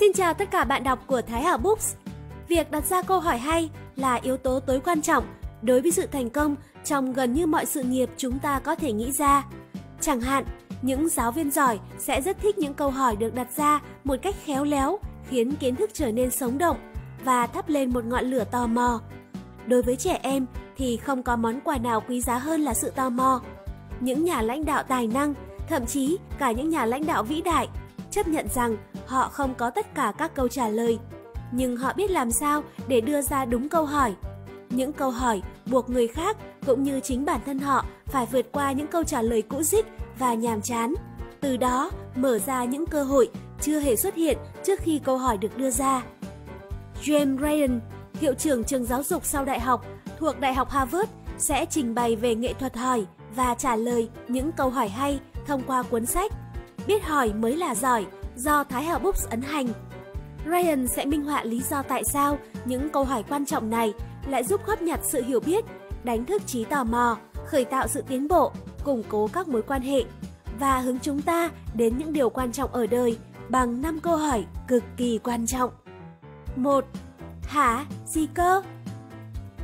Xin chào tất cả bạn đọc của Thái Hà Books. Việc đặt ra câu hỏi hay là yếu tố tối quan trọng đối với sự thành công trong gần như mọi sự nghiệp chúng ta có thể nghĩ ra. Chẳng hạn, những giáo viên giỏi sẽ rất thích những câu hỏi được đặt ra một cách khéo léo, khiến kiến thức trở nên sống động và thắp lên một ngọn lửa tò mò. Đối với trẻ em thì không có món quà nào quý giá hơn là sự tò mò. Những nhà lãnh đạo tài năng, thậm chí cả những nhà lãnh đạo vĩ đại, chấp nhận rằng họ không có tất cả các câu trả lời, nhưng họ biết làm sao để đưa ra đúng câu hỏi. Những câu hỏi buộc người khác cũng như chính bản thân họ phải vượt qua những câu trả lời cũ dích và nhàm chán. Từ đó mở ra những cơ hội chưa hề xuất hiện trước khi câu hỏi được đưa ra. James Ryan, hiệu trưởng trường giáo dục sau đại học thuộc Đại học Harvard sẽ trình bày về nghệ thuật hỏi và trả lời những câu hỏi hay thông qua cuốn sách Biết hỏi mới là giỏi do Thái Hà Books ấn hành. Ryan sẽ minh họa lý do tại sao những câu hỏi quan trọng này lại giúp góp nhặt sự hiểu biết, đánh thức trí tò mò, khởi tạo sự tiến bộ, củng cố các mối quan hệ và hướng chúng ta đến những điều quan trọng ở đời bằng 5 câu hỏi cực kỳ quan trọng. 1. Hả? Gì cơ?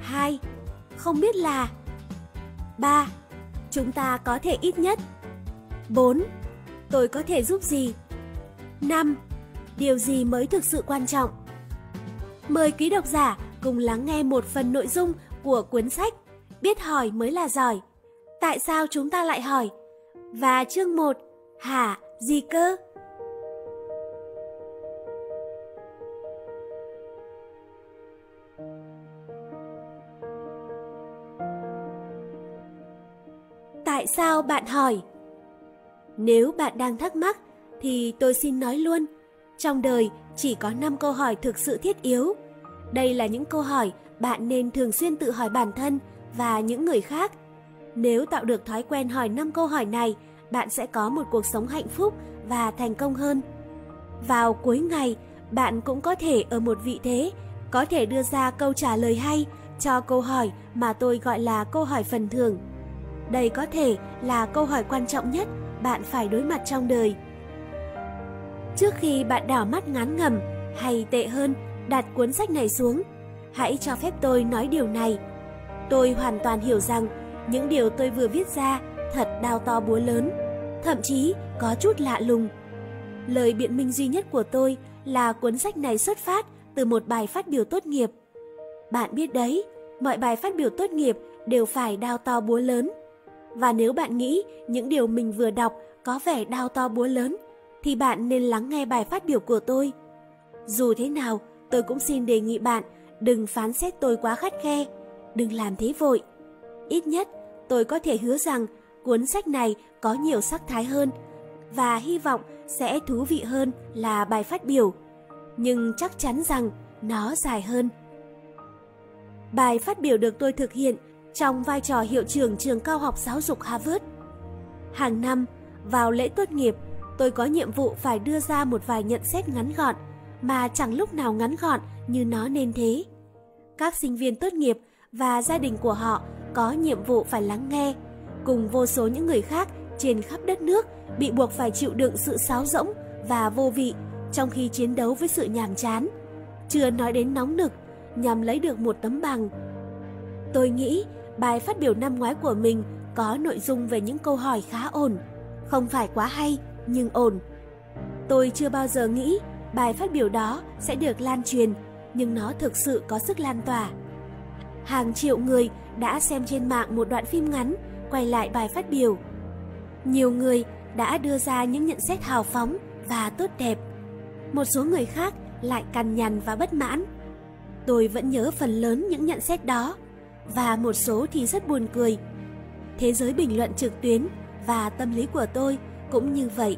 2. Không biết là 3. Chúng ta có thể ít nhất 4. Tôi có thể giúp gì? 5. Điều gì mới thực sự quan trọng? Mời quý độc giả cùng lắng nghe một phần nội dung của cuốn sách Biết hỏi mới là giỏi. Tại sao chúng ta lại hỏi? Và chương 1 Hả? Gì cơ? Tại sao bạn hỏi? Nếu bạn đang thắc mắc thì tôi xin nói luôn, trong đời chỉ có 5 câu hỏi thực sự thiết yếu. Đây là những câu hỏi bạn nên thường xuyên tự hỏi bản thân và những người khác. Nếu tạo được thói quen hỏi 5 câu hỏi này, bạn sẽ có một cuộc sống hạnh phúc và thành công hơn. Vào cuối ngày, bạn cũng có thể ở một vị thế, có thể đưa ra câu trả lời hay cho câu hỏi mà tôi gọi là câu hỏi phần thưởng. Đây có thể là câu hỏi quan trọng nhất bạn phải đối mặt trong đời. Trước khi bạn đảo mắt ngán ngầm, hay tệ hơn, đặt cuốn sách này xuống, hãy cho phép tôi nói điều này. Tôi hoàn toàn hiểu rằng những điều tôi vừa viết ra thật đau to búa lớn, thậm chí có chút lạ lùng. Lời biện minh duy nhất của tôi là cuốn sách này xuất phát từ một bài phát biểu tốt nghiệp. Bạn biết đấy, mọi bài phát biểu tốt nghiệp đều phải đau to búa lớn. Và nếu bạn nghĩ những điều mình vừa đọc có vẻ đau to búa lớn, thì bạn nên lắng nghe bài phát biểu của tôi. Dù thế nào, tôi cũng xin đề nghị bạn đừng phán xét tôi quá khắt khe, đừng làm thế vội. Ít nhất, tôi có thể hứa rằng cuốn sách này có nhiều sắc thái hơn và hy vọng sẽ thú vị hơn là bài phát biểu. Nhưng chắc chắn rằng nó dài hơn. Bài phát biểu được tôi thực hiện trong vai trò hiệu trưởng trường cao học giáo dục Harvard. Hàng năm, vào lễ tốt nghiệp, tôi có nhiệm vụ phải đưa ra một vài nhận xét ngắn gọn mà chẳng lúc nào ngắn gọn như nó nên thế. Các sinh viên tốt nghiệp và gia đình của họ có nhiệm vụ phải lắng nghe, cùng vô số những người khác trên khắp đất nước bị buộc phải chịu đựng sự sáo rỗng và vô vị trong khi chiến đấu với sự nhàm chán. Chưa nói đến nóng nực nhằm lấy được một tấm bằng. Tôi nghĩ bài phát biểu năm ngoái của mình có nội dung về những câu hỏi khá ổn, không phải quá hay nhưng ổn. Tôi chưa bao giờ nghĩ bài phát biểu đó sẽ được lan truyền, nhưng nó thực sự có sức lan tỏa. Hàng triệu người đã xem trên mạng một đoạn phim ngắn quay lại bài phát biểu. Nhiều người đã đưa ra những nhận xét hào phóng và tốt đẹp. Một số người khác lại cằn nhằn và bất mãn. Tôi vẫn nhớ phần lớn những nhận xét đó và một số thì rất buồn cười. Thế giới bình luận trực tuyến và tâm lý của tôi cũng như vậy,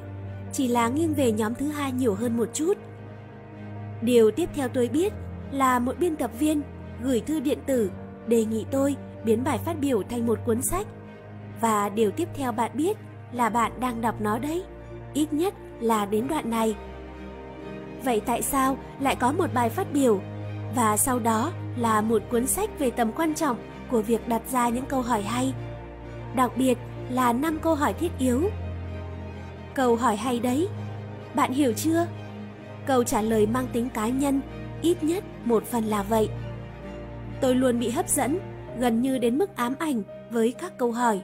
chỉ là nghiêng về nhóm thứ hai nhiều hơn một chút. Điều tiếp theo tôi biết là một biên tập viên gửi thư điện tử đề nghị tôi biến bài phát biểu thành một cuốn sách. Và điều tiếp theo bạn biết là bạn đang đọc nó đấy, ít nhất là đến đoạn này. Vậy tại sao lại có một bài phát biểu và sau đó là một cuốn sách về tầm quan trọng của việc đặt ra những câu hỏi hay? Đặc biệt là năm câu hỏi thiết yếu. Câu hỏi hay đấy, bạn hiểu chưa? câu trả lời mang tính cá nhân, ít nhất một phần là vậy. Tôi luôn bị hấp dẫn, gần như đến mức ám ảnh với các câu hỏi.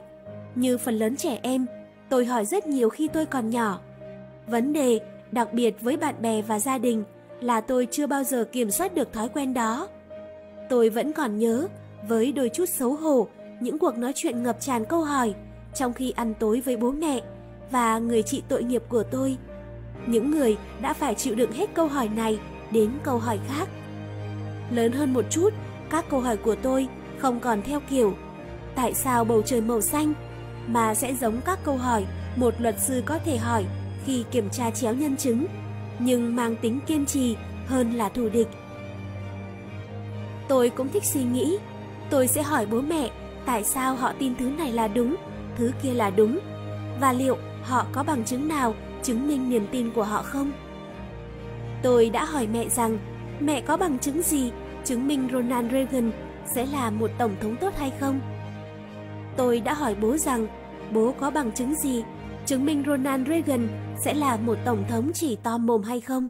Như phần lớn trẻ em, tôi hỏi rất nhiều khi tôi còn nhỏ. Vấn đề, đặc biệt với bạn bè và gia đình, là tôi chưa bao giờ kiểm soát được thói quen đó. Tôi vẫn còn nhớ, với đôi chút xấu hổ, những cuộc nói chuyện ngập tràn câu hỏi trong khi ăn tối với bố mẹ và người chị tội nghiệp của tôi. Những người đã phải chịu đựng hết câu hỏi này đến câu hỏi khác. Lớn hơn một chút, các câu hỏi của tôi không còn theo kiểu tại sao bầu trời màu xanh mà sẽ giống các câu hỏi một luật sư có thể hỏi khi kiểm tra chéo nhân chứng, nhưng mang tính kiên trì hơn là thù địch. Tôi cũng thích suy nghĩ, tôi sẽ hỏi bố mẹ tại sao họ tin thứ này là đúng, thứ kia là đúng, và liệu họ có bằng chứng nào chứng minh niềm tin của họ không? Tôi đã hỏi mẹ rằng mẹ có bằng chứng gì chứng minh Ronald Reagan sẽ là một tổng thống tốt hay không? Tôi đã hỏi bố rằng bố có bằng chứng gì chứng minh Ronald Reagan sẽ là một tổng thống chỉ to mồm hay không?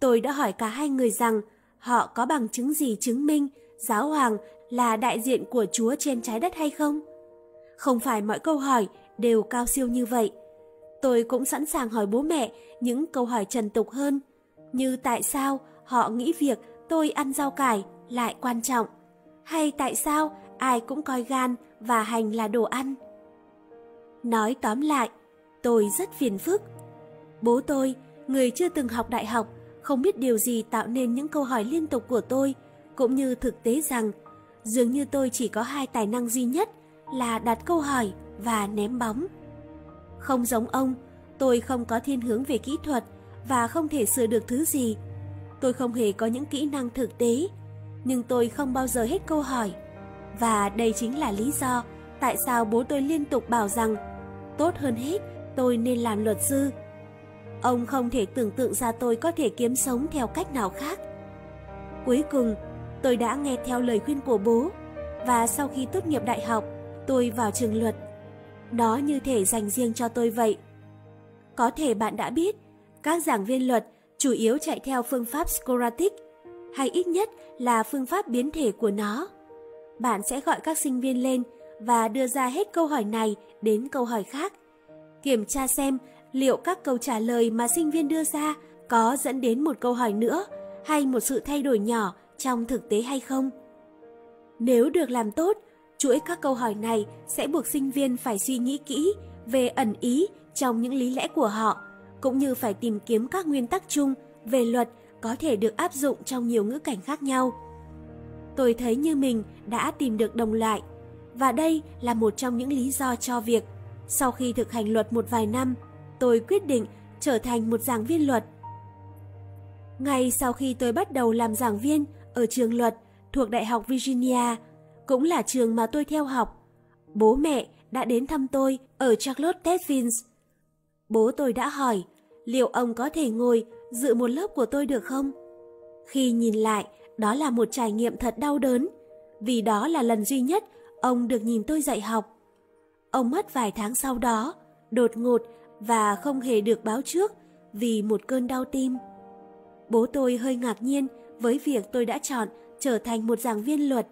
Tôi đã hỏi cả hai người rằng họ có bằng chứng gì chứng minh giáo hoàng là đại diện của Chúa trên trái đất hay không? Không phải mọi câu hỏi đều cao siêu như vậy. Tôi cũng sẵn sàng hỏi bố mẹ những câu hỏi trần tục hơn, như tại sao họ nghĩ việc tôi ăn rau cải lại quan trọng, hay tại sao ai cũng coi gan và hành là đồ ăn. Nói tóm lại, tôi rất phiền phức. Bố tôi, người chưa từng học đại học, không biết điều gì tạo nên những câu hỏi liên tục của tôi, cũng như thực tế rằng dường như tôi chỉ có hai tài năng duy nhất là đặt câu hỏi và ném bóng. Không giống ông, tôi không có thiên hướng về kỹ thuật và không thể sửa được thứ gì. Tôi không hề có những kỹ năng thực tế, nhưng tôi không bao giờ hết câu hỏi. Và đây chính là lý do tại sao bố tôi liên tục bảo rằng tốt hơn hết tôi nên làm luật sư. Ông không thể tưởng tượng ra tôi có thể kiếm sống theo cách nào khác. Cuối cùng, tôi đã nghe theo lời khuyên của bố và sau khi tốt nghiệp đại học, tôi vào trường luật. Nó như thể dành riêng cho tôi vậy. Có thể bạn đã biết, các giảng viên luật chủ yếu chạy theo phương pháp Socratic, hay ít nhất là phương pháp biến thể của nó. Bạn sẽ gọi các sinh viên lên và đưa ra hết câu hỏi này đến câu hỏi khác. Kiểm tra xem liệu các câu trả lời mà sinh viên đưa ra có dẫn đến một câu hỏi nữa hay một sự thay đổi nhỏ trong thực tế hay không. Nếu được làm tốt, chuỗi các câu hỏi này sẽ buộc sinh viên phải suy nghĩ kỹ về ẩn ý trong những lý lẽ của họ, cũng như phải tìm kiếm các nguyên tắc chung về luật có thể được áp dụng trong nhiều ngữ cảnh khác nhau. Tôi thấy như mình đã tìm được đồng loại, và đây là một trong những lý do cho việc sau khi thực hành luật một vài năm, tôi quyết định trở thành một giảng viên luật. Ngay sau khi tôi bắt đầu làm giảng viên ở trường luật thuộc Đại học Virginia, cũng là trường mà tôi theo học, bố mẹ đã đến thăm tôi ở Charlotte Tevins. Bố tôi đã hỏi liệu ông có thể ngồi dự một lớp của tôi được không? Khi nhìn lại, đó là một trải nghiệm thật đau đớn, vì đó là lần duy nhất ông được nhìn tôi dạy học. Ông mất vài tháng sau đó, đột ngột và không hề được báo trước vì một cơn đau tim. Bố tôi hơi ngạc nhiên với việc tôi đã chọn trở thành một giảng viên luật.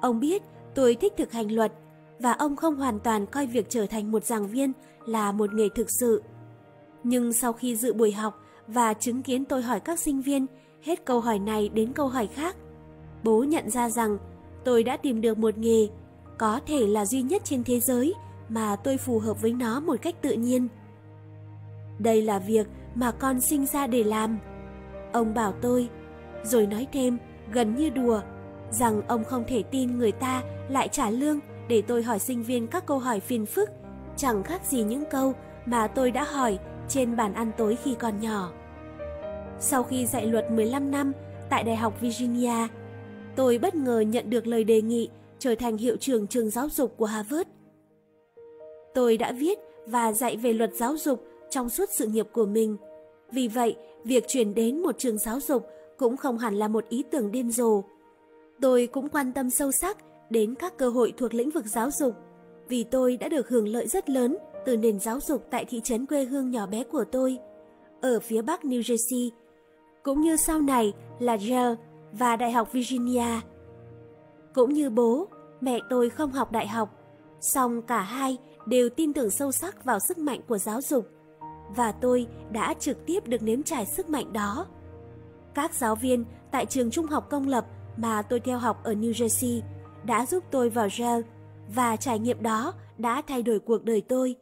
Ông biết tôi thích thực hành luật và ông không hoàn toàn coi việc trở thành một giảng viên là một nghề thực sự. Nhưng sau khi dự buổi học và chứng kiến tôi hỏi các sinh viên hết câu hỏi này đến câu hỏi khác, bố nhận ra rằng tôi đã tìm được một nghề có thể là duy nhất trên thế giới mà tôi phù hợp với nó một cách tự nhiên. Đây là việc mà con sinh ra để làm. Ông bảo tôi, rồi nói thêm, gần như đùa, rằng ông không thể tin người ta lại trả lương để tôi hỏi sinh viên các câu hỏi phiền phức, chẳng khác gì những câu mà tôi đã hỏi trên bàn ăn tối khi còn nhỏ. Sau khi dạy luật 15 năm tại Đại học Virginia, tôi bất ngờ nhận được lời đề nghị trở thành hiệu trưởng trường giáo dục của Harvard. Tôi đã viết và dạy về luật giáo dục trong suốt sự nghiệp của mình. Vì vậy, việc chuyển đến một trường giáo dục cũng không hẳn là một ý tưởng điên rồ. Tôi cũng quan tâm sâu sắc đến các cơ hội thuộc lĩnh vực giáo dục, vì tôi đã được hưởng lợi rất lớn từ nền giáo dục tại thị trấn quê hương nhỏ bé của tôi, ở phía bắc New Jersey, cũng như sau này là Yale và Đại học Virginia. Cũng như bố, mẹ tôi không học đại học, song cả hai đều tin tưởng sâu sắc vào sức mạnh của giáo dục và tôi đã trực tiếp được nếm trải sức mạnh đó. Các giáo viên tại trường trung học công lập mà tôi theo học ở New Jersey đã giúp tôi vào Yale và trải nghiệm đó đã thay đổi cuộc đời tôi.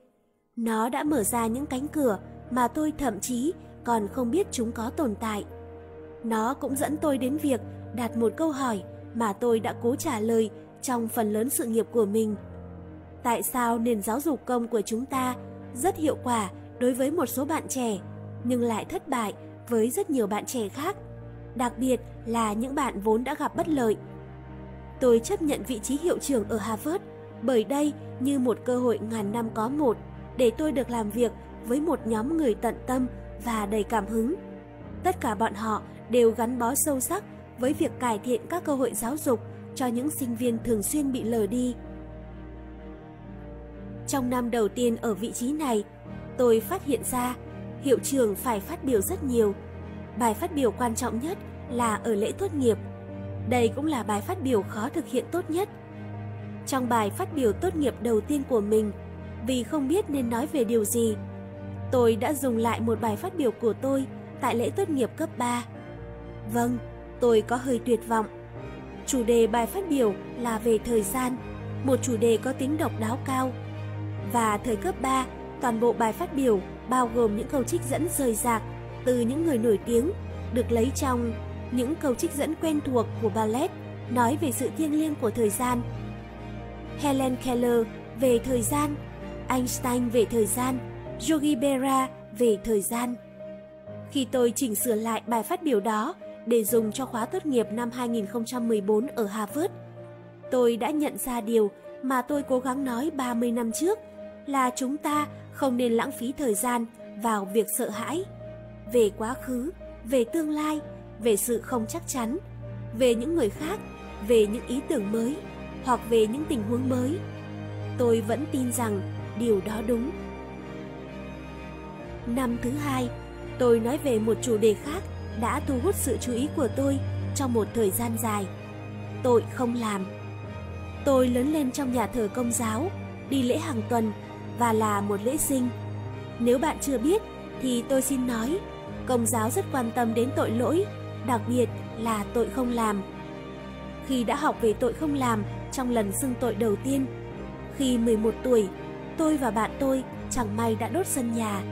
Nó đã mở ra những cánh cửa mà tôi thậm chí còn không biết chúng có tồn tại. Nó cũng dẫn tôi đến việc đặt một câu hỏi mà tôi đã cố trả lời trong phần lớn sự nghiệp của mình. Tại sao nền giáo dục công của chúng ta rất hiệu quả đối với một số bạn trẻ, nhưng lại thất bại với rất nhiều bạn trẻ khác, đặc biệt là những bạn vốn đã gặp bất lợi. Tôi chấp nhận vị trí hiệu trưởng ở Harvard bởi đây như một cơ hội ngàn năm có một để tôi được làm việc với một nhóm người tận tâm và đầy cảm hứng. Tất cả bọn họ đều gắn bó sâu sắc với việc cải thiện các cơ hội giáo dục cho những sinh viên thường xuyên bị lờ đi. Trong năm đầu tiên ở vị trí này, tôi phát hiện ra hiệu trưởng phải phát biểu rất nhiều. Bài phát biểu quan trọng nhất là ở lễ tốt nghiệp. Đây cũng là bài phát biểu khó thực hiện tốt nhất. Trong bài phát biểu tốt nghiệp đầu tiên của mình, vì không biết nên nói về điều gì, tôi đã dùng lại một bài phát biểu của tôi tại lễ tốt nghiệp cấp 3. Vâng, tôi có hơi tuyệt vọng. Chủ đề bài phát biểu là về thời gian, một chủ đề có tính độc đáo cao. Và thời cấp 3 Toàn bộ bài phát biểu bao gồm những câu trích dẫn rời rạc từ những người nổi tiếng được lấy trong những câu trích dẫn quen thuộc của ballet nói về sự thiêng liêng của thời gian. Helen Keller về thời gian, Einstein về thời gian, Yogi Berra về thời gian. Khi tôi chỉnh sửa lại bài phát biểu đó để dùng cho khóa tốt nghiệp năm 2014 ở Harvard, tôi đã nhận ra điều mà tôi cố gắng nói 30 năm trước là chúng ta không nên lãng phí thời gian vào việc sợ hãi về quá khứ về tương lai về sự không chắc chắn về những người khác về những ý tưởng mới hoặc về những tình huống mới. Tôi vẫn tin rằng điều đó đúng. Năm thứ hai tôi nói về một chủ đề khác đã thu hút sự chú ý của tôi trong một thời gian dài tội không làm tôi lớn lên trong nhà thờ công giáo đi lễ hàng tuần và là một lễ sinh. Nếu bạn chưa biết thì tôi xin nói, Công giáo rất quan tâm đến tội lỗi, đặc biệt là tội không làm. Khi đã học về tội không làm trong lần xưng tội đầu tiên, khi 11 tuổi, tôi và bạn tôi chẳng may đã đốt sân nhà.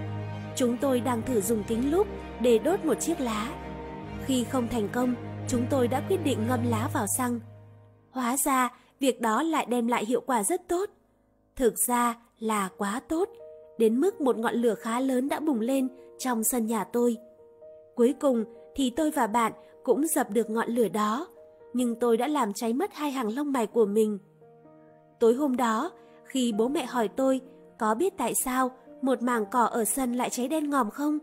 Chúng tôi đang thử dùng kính lúp để đốt một chiếc lá. Khi không thành công, chúng tôi đã quyết định ngâm lá vào xăng. Hóa ra, việc đó lại đem lại hiệu quả rất tốt. Thực ra, là quá tốt, đến mức một ngọn lửa khá lớn đã bùng lên trong sân nhà tôi. Cuối cùng thì tôi và bạn cũng dập được ngọn lửa đó, nhưng tôi đã làm cháy mất hai hàng lông mày của mình. Tối hôm đó, khi bố mẹ hỏi tôi có biết tại sao một mảng cỏ ở sân lại cháy đen ngòm không,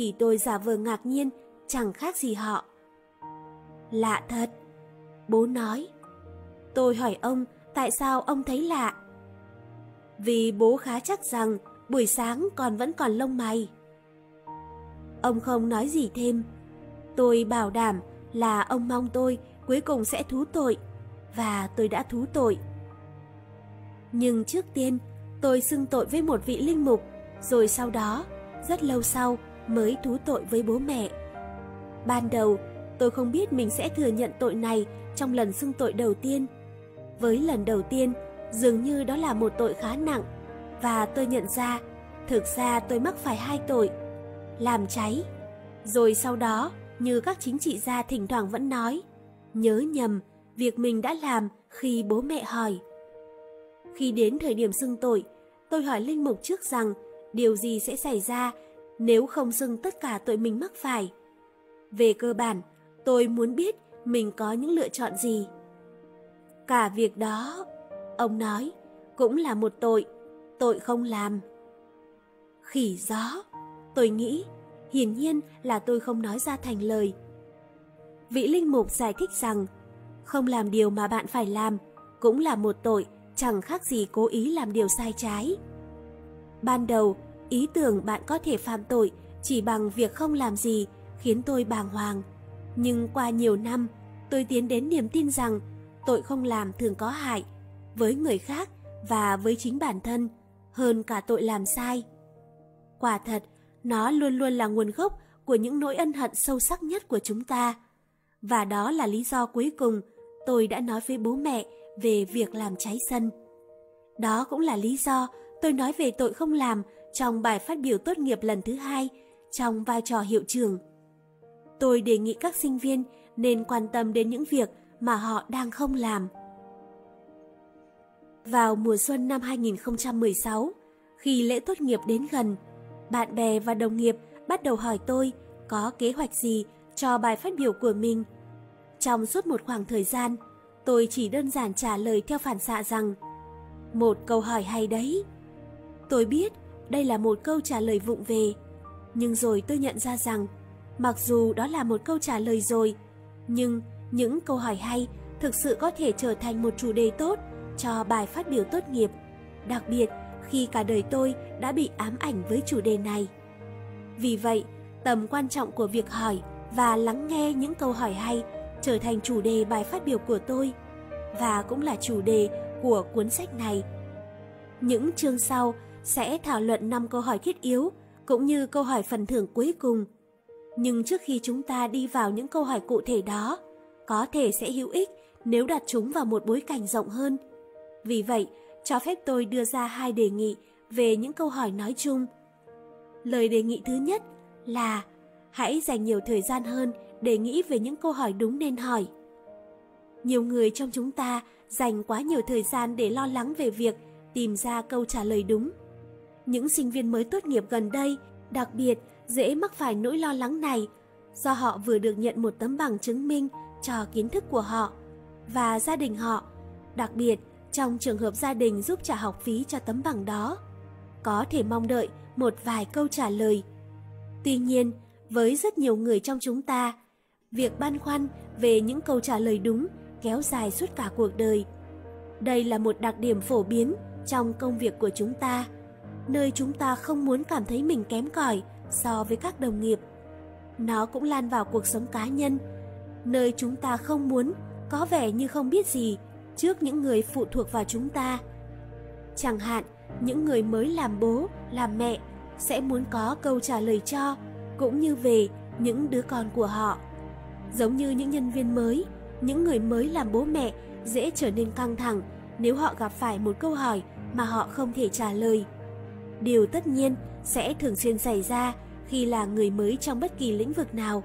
thì tôi giả vờ ngạc nhiên, chẳng khác gì họ. Lạ thật, bố nói. Tôi hỏi ông tại sao ông thấy lạ vì bố khá chắc rằng buổi sáng còn vẫn còn lông mày. Ông không nói gì thêm. Tôi bảo đảm là ông mong tôi cuối cùng sẽ thú tội, và tôi đã thú tội. Nhưng trước tiên, tôi xưng tội với một vị linh mục, rồi sau đó, rất lâu sau mới thú tội với bố mẹ. Ban đầu, tôi không biết mình sẽ thừa nhận tội này trong lần xưng tội đầu tiên. Với lần đầu tiên, dường như đó là một tội khá nặng và tôi nhận ra thực ra tôi mắc phải hai tội làm cháy rồi sau đó như các chính trị gia thỉnh thoảng vẫn nói nhớ nhầm việc mình đã làm khi bố mẹ hỏi khi đến thời điểm xưng tội tôi hỏi linh mục trước rằng điều gì sẽ xảy ra nếu không dừng tất cả tội mình mắc phải về cơ bản tôi muốn biết mình có những lựa chọn gì cả việc đó Ông nói, cũng là một tội, tội không làm. Khỉ gió, tôi nghĩ, hiển nhiên là tôi không nói ra thành lời. Vị linh mục giải thích rằng, không làm điều mà bạn phải làm cũng là một tội, chẳng khác gì cố ý làm điều sai trái. Ban đầu, ý tưởng bạn có thể phạm tội chỉ bằng việc không làm gì khiến tôi bàng hoàng. Nhưng qua nhiều năm, tôi tiến đến niềm tin rằng tội không làm thường có hại với người khác và với chính bản thân hơn cả tội làm sai. Quả thật, nó luôn luôn là nguồn gốc của những nỗi ân hận sâu sắc nhất của chúng ta. Và đó là lý do cuối cùng tôi đã nói với bố mẹ về việc làm cháy sân. Đó cũng là lý do tôi nói về tội không làm trong bài phát biểu tốt nghiệp lần thứ hai trong vai trò hiệu trưởng. Tôi đề nghị các sinh viên nên quan tâm đến những việc mà họ đang không làm. Vào mùa xuân năm 2016, khi lễ tốt nghiệp đến gần, bạn bè và đồng nghiệp bắt đầu hỏi tôi có kế hoạch gì cho bài phát biểu của mình. Trong suốt một khoảng thời gian, tôi chỉ đơn giản trả lời theo phản xạ rằng một câu hỏi hay đấy. Tôi biết đây là một câu trả lời vụng về, nhưng rồi tôi nhận ra rằng mặc dù đó là một câu trả lời rồi, nhưng những câu hỏi hay thực sự có thể trở thành một chủ đề tốt cho bài phát biểu tốt nghiệp, đặc biệt khi cả đời tôi đã bị ám ảnh với chủ đề này. Vì vậy, tầm quan trọng của việc hỏi và lắng nghe những câu hỏi hay trở thành chủ đề bài phát biểu của tôi và cũng là chủ đề của cuốn sách này. Những chương sau sẽ thảo luận 5 câu hỏi thiết yếu cũng như câu hỏi phần thưởng cuối cùng. Nhưng trước khi chúng ta đi vào những câu hỏi cụ thể đó, có thể sẽ hữu ích nếu đặt chúng vào một bối cảnh rộng hơn. Vì vậy, cho phép tôi đưa ra hai đề nghị về những câu hỏi nói chung. Lời đề nghị thứ nhất là hãy dành nhiều thời gian hơn để nghĩ về những câu hỏi đúng nên hỏi. Nhiều người trong chúng ta dành quá nhiều thời gian để lo lắng về việc tìm ra câu trả lời đúng. Những sinh viên mới tốt nghiệp gần đây đặc biệt dễ mắc phải nỗi lo lắng này do họ vừa được nhận một tấm bằng chứng minh cho kiến thức của họ và gia đình họ, đặc biệt trong trường hợp gia đình giúp trả học phí cho tấm bằng đó, có thể mong đợi một vài câu trả lời. Tuy nhiên, với rất nhiều người trong chúng ta, việc băn khoăn về những câu trả lời đúng kéo dài suốt cả cuộc đời. Đây là một đặc điểm phổ biến trong công việc của chúng ta, nơi chúng ta không muốn cảm thấy mình kém cỏi so với các đồng nghiệp. Nó cũng lan vào cuộc sống cá nhân, nơi chúng ta không muốn có vẻ như không biết gì trước những người phụ thuộc vào chúng ta. Chẳng hạn, những người mới làm bố, làm mẹ sẽ muốn có câu trả lời cho, cũng như về những đứa con của họ. Giống như những nhân viên mới, những người mới làm bố mẹ dễ trở nên căng thẳng nếu họ gặp phải một câu hỏi mà họ không thể trả lời. Điều tất nhiên sẽ thường xuyên xảy ra khi là người mới trong bất kỳ lĩnh vực nào.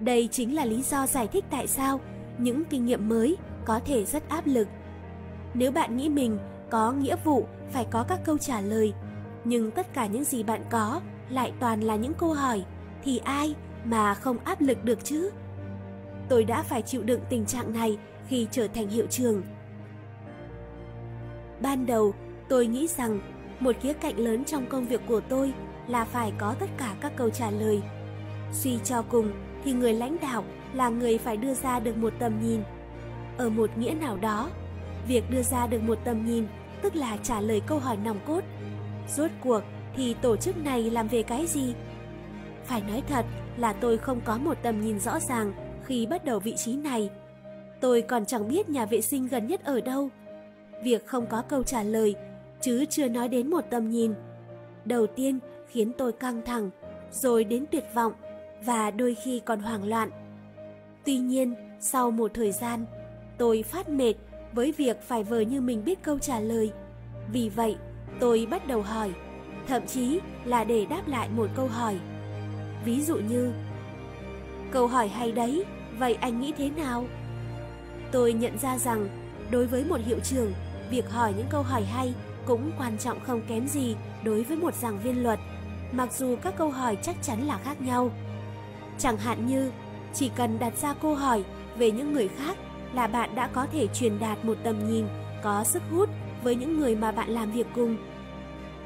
Đây chính là lý do giải thích tại sao những kinh nghiệm mới có thể rất áp lực. Nếu bạn nghĩ mình có nghĩa vụ phải có các câu trả lời, nhưng tất cả những gì bạn có lại toàn là những câu hỏi, thì ai mà không áp lực được chứ? Tôi đã phải chịu đựng tình trạng này khi trở thành hiệu trường. Ban đầu, tôi nghĩ rằng một khía cạnh lớn trong công việc của tôi là phải có tất cả các câu trả lời. Suy cho cùng thì người lãnh đạo là người phải đưa ra được một tầm nhìn ở một nghĩa nào đó, việc đưa ra được một tầm nhìn tức là trả lời câu hỏi nòng cốt. Rốt cuộc thì tổ chức này làm về cái gì? Phải nói thật là tôi không có một tầm nhìn rõ ràng khi bắt đầu vị trí này. Tôi còn chẳng biết nhà vệ sinh gần nhất ở đâu. Việc không có câu trả lời, chứ chưa nói đến một tầm nhìn. Đầu tiên khiến tôi căng thẳng, rồi đến tuyệt vọng và đôi khi còn hoảng loạn. Tuy nhiên, sau một thời gian, Tôi phát mệt với việc phải vờ như mình biết câu trả lời. Vì vậy, tôi bắt đầu hỏi, thậm chí là để đáp lại một câu hỏi. Ví dụ như, câu hỏi hay đấy, vậy anh nghĩ thế nào? Tôi nhận ra rằng, đối với một hiệu trưởng, việc hỏi những câu hỏi hay cũng quan trọng không kém gì đối với một giảng viên luật, mặc dù các câu hỏi chắc chắn là khác nhau. Chẳng hạn như, chỉ cần đặt ra câu hỏi về những người khác là bạn đã có thể truyền đạt một tầm nhìn có sức hút với những người mà bạn làm việc cùng.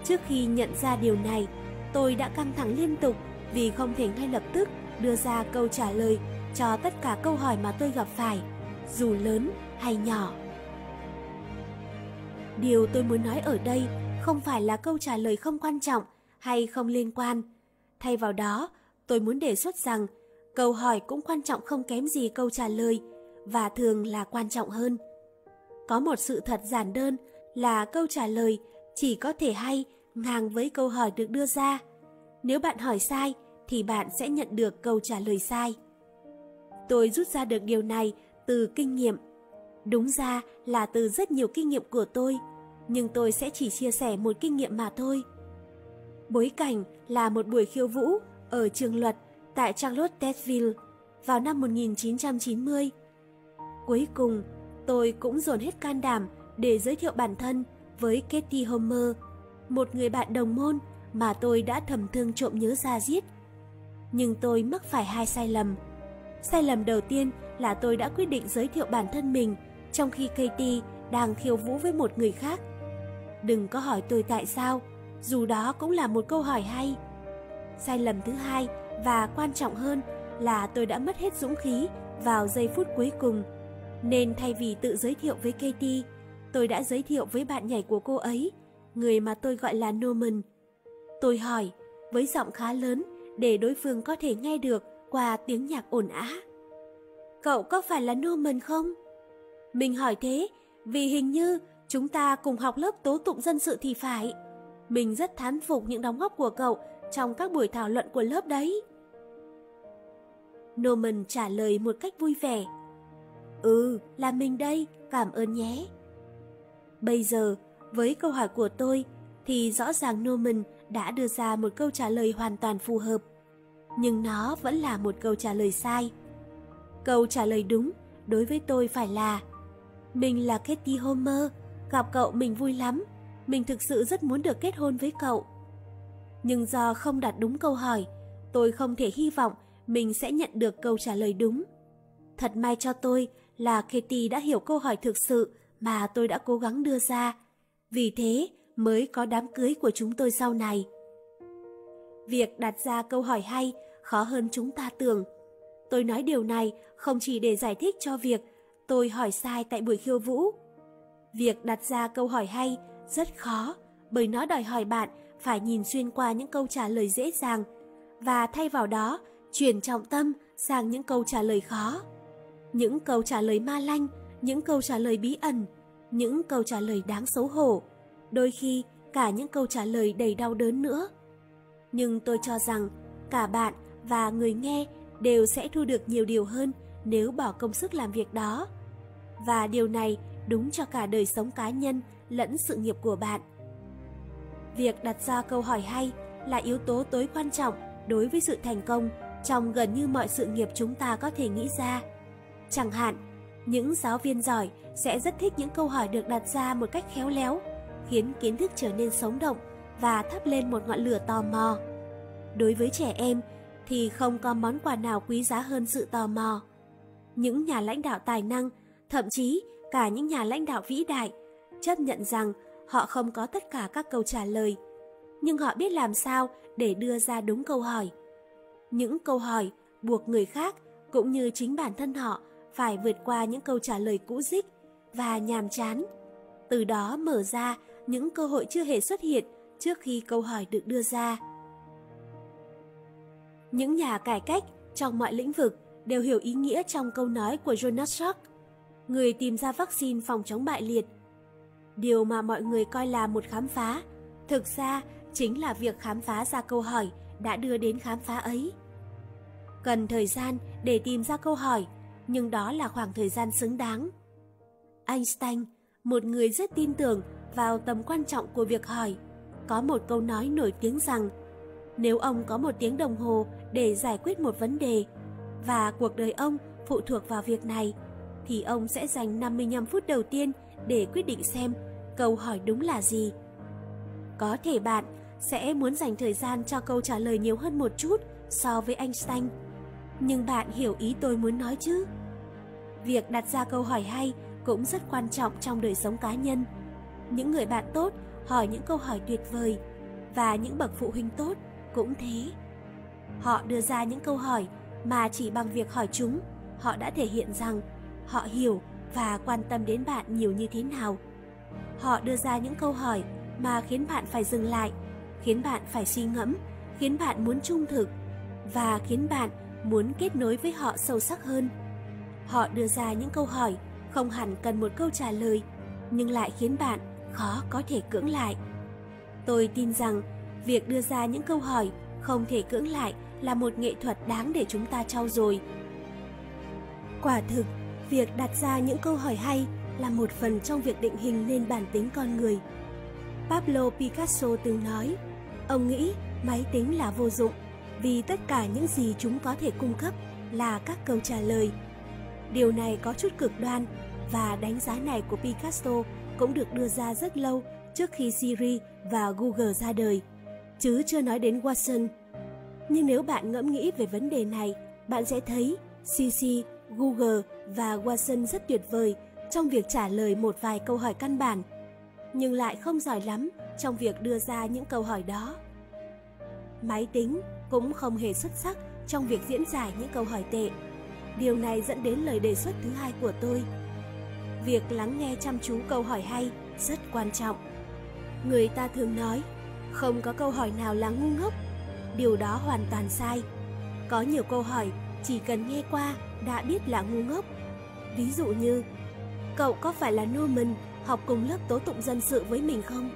Trước khi nhận ra điều này, tôi đã căng thẳng liên tục vì không thể ngay lập tức đưa ra câu trả lời cho tất cả câu hỏi mà tôi gặp phải, dù lớn hay nhỏ. Điều tôi muốn nói ở đây không phải là câu trả lời không quan trọng hay không liên quan. Thay vào đó, tôi muốn đề xuất rằng Câu hỏi cũng quan trọng không kém gì câu trả lời và thường là quan trọng hơn. Có một sự thật giản đơn là câu trả lời chỉ có thể hay ngang với câu hỏi được đưa ra. Nếu bạn hỏi sai thì bạn sẽ nhận được câu trả lời sai. Tôi rút ra được điều này từ kinh nghiệm. Đúng ra là từ rất nhiều kinh nghiệm của tôi, nhưng tôi sẽ chỉ chia sẻ một kinh nghiệm mà thôi. Bối cảnh là một buổi khiêu vũ ở trường luật tại Charlottesville vào năm 1990. Cuối cùng, tôi cũng dồn hết can đảm để giới thiệu bản thân với Katie Homer, một người bạn đồng môn mà tôi đã thầm thương trộm nhớ ra giết. Nhưng tôi mắc phải hai sai lầm. Sai lầm đầu tiên là tôi đã quyết định giới thiệu bản thân mình trong khi Katie đang khiêu vũ với một người khác. Đừng có hỏi tôi tại sao, dù đó cũng là một câu hỏi hay. Sai lầm thứ hai và quan trọng hơn là tôi đã mất hết dũng khí vào giây phút cuối cùng. Nên thay vì tự giới thiệu với Katie, tôi đã giới thiệu với bạn nhảy của cô ấy, người mà tôi gọi là Norman. Tôi hỏi, với giọng khá lớn để đối phương có thể nghe được qua tiếng nhạc ồn ả. Cậu có phải là Norman không? Mình hỏi thế vì hình như chúng ta cùng học lớp tố tụng dân sự thì phải. Mình rất thán phục những đóng góp của cậu trong các buổi thảo luận của lớp đấy. Norman trả lời một cách vui vẻ. Ừ, là mình đây, cảm ơn nhé. Bây giờ, với câu hỏi của tôi, thì rõ ràng Norman đã đưa ra một câu trả lời hoàn toàn phù hợp. Nhưng nó vẫn là một câu trả lời sai. Câu trả lời đúng đối với tôi phải là mình là Katie Homer, gặp cậu mình vui lắm, mình thực sự rất muốn được kết hôn với cậu. Nhưng do không đặt đúng câu hỏi, tôi không thể hy vọng mình sẽ nhận được câu trả lời đúng. Thật may cho tôi là Katie đã hiểu câu hỏi thực sự mà tôi đã cố gắng đưa ra. Vì thế mới có đám cưới của chúng tôi sau này. Việc đặt ra câu hỏi hay khó hơn chúng ta tưởng. Tôi nói điều này không chỉ để giải thích cho việc tôi hỏi sai tại buổi khiêu vũ. Việc đặt ra câu hỏi hay rất khó bởi nó đòi hỏi bạn phải nhìn xuyên qua những câu trả lời dễ dàng và thay vào đó chuyển trọng tâm sang những câu trả lời khó. Những câu trả lời ma lanh, những câu trả lời bí ẩn, những câu trả lời đáng xấu hổ, đôi khi cả những câu trả lời đầy đau đớn nữa. Nhưng tôi cho rằng cả bạn và người nghe đều sẽ thu được nhiều điều hơn nếu bỏ công sức làm việc đó. Và điều này đúng cho cả đời sống cá nhân lẫn sự nghiệp của bạn. Việc đặt ra câu hỏi hay là yếu tố tối quan trọng đối với sự thành công trong gần như mọi sự nghiệp chúng ta có thể nghĩ ra. Chẳng hạn, những giáo viên giỏi sẽ rất thích những câu hỏi được đặt ra một cách khéo léo, khiến kiến thức trở nên sống động và thắp lên một ngọn lửa tò mò. Đối với trẻ em thì không có món quà nào quý giá hơn sự tò mò. Những nhà lãnh đạo tài năng, thậm chí cả những nhà lãnh đạo vĩ đại, chấp nhận rằng họ không có tất cả các câu trả lời, nhưng họ biết làm sao để đưa ra đúng câu hỏi. Những câu hỏi buộc người khác cũng như chính bản thân họ phải vượt qua những câu trả lời cũ dích và nhàm chán. Từ đó mở ra những cơ hội chưa hề xuất hiện trước khi câu hỏi được đưa ra. Những nhà cải cách trong mọi lĩnh vực đều hiểu ý nghĩa trong câu nói của Jonas Salk, người tìm ra vaccine phòng chống bại liệt. Điều mà mọi người coi là một khám phá, thực ra chính là việc khám phá ra câu hỏi đã đưa đến khám phá ấy. Cần thời gian để tìm ra câu hỏi, nhưng đó là khoảng thời gian xứng đáng. Einstein, một người rất tin tưởng vào tầm quan trọng của việc hỏi, có một câu nói nổi tiếng rằng nếu ông có một tiếng đồng hồ để giải quyết một vấn đề và cuộc đời ông phụ thuộc vào việc này, thì ông sẽ dành 55 phút đầu tiên để quyết định xem câu hỏi đúng là gì. Có thể bạn sẽ muốn dành thời gian cho câu trả lời nhiều hơn một chút so với Einstein. Nhưng bạn hiểu ý tôi muốn nói chứ? Việc đặt ra câu hỏi hay cũng rất quan trọng trong đời sống cá nhân. Những người bạn tốt hỏi những câu hỏi tuyệt vời và những bậc phụ huynh tốt cũng thế. Họ đưa ra những câu hỏi mà chỉ bằng việc hỏi chúng, họ đã thể hiện rằng họ hiểu và quan tâm đến bạn nhiều như thế nào. Họ đưa ra những câu hỏi mà khiến bạn phải dừng lại, khiến bạn phải suy ngẫm, khiến bạn muốn trung thực và khiến bạn muốn kết nối với họ sâu sắc hơn. Họ đưa ra những câu hỏi không hẳn cần một câu trả lời, nhưng lại khiến bạn khó có thể cưỡng lại. Tôi tin rằng việc đưa ra những câu hỏi không thể cưỡng lại là một nghệ thuật đáng để chúng ta trau dồi. Quả thực, việc đặt ra những câu hỏi hay là một phần trong việc định hình nên bản tính con người. Pablo Picasso từng nói, ông nghĩ máy tính là vô dụng vì tất cả những gì chúng có thể cung cấp là các câu trả lời. Điều này có chút cực đoan và đánh giá này của Picasso cũng được đưa ra rất lâu trước khi Siri và Google ra đời, chứ chưa nói đến Watson. Nhưng nếu bạn ngẫm nghĩ về vấn đề này, bạn sẽ thấy Siri, Google và Watson rất tuyệt vời trong việc trả lời một vài câu hỏi căn bản, nhưng lại không giỏi lắm trong việc đưa ra những câu hỏi đó. Máy tính cũng không hề xuất sắc trong việc diễn giải những câu hỏi tệ. Điều này dẫn đến lời đề xuất thứ hai của tôi. Việc lắng nghe chăm chú câu hỏi hay rất quan trọng. Người ta thường nói, không có câu hỏi nào là ngu ngốc. Điều đó hoàn toàn sai. Có nhiều câu hỏi chỉ cần nghe qua đã biết là ngu ngốc. Ví dụ như, cậu có phải là Norman học cùng lớp tố tụng dân sự với mình không?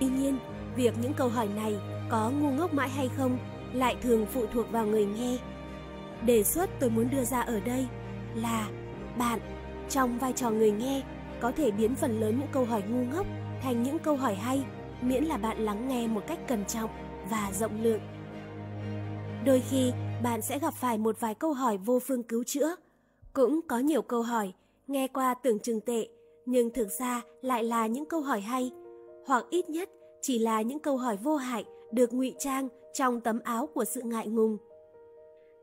Tuy nhiên, việc những câu hỏi này có ngu ngốc mãi hay không lại thường phụ thuộc vào người nghe. Đề xuất tôi muốn đưa ra ở đây là bạn trong vai trò người nghe có thể biến phần lớn những câu hỏi ngu ngốc thành những câu hỏi hay miễn là bạn lắng nghe một cách cẩn trọng và rộng lượng. Đôi khi bạn sẽ gặp phải một vài câu hỏi vô phương cứu chữa. Cũng có nhiều câu hỏi nghe qua tưởng chừng tệ nhưng thực ra lại là những câu hỏi hay hoặc ít nhất chỉ là những câu hỏi vô hại được ngụy trang trong tấm áo của sự ngại ngùng.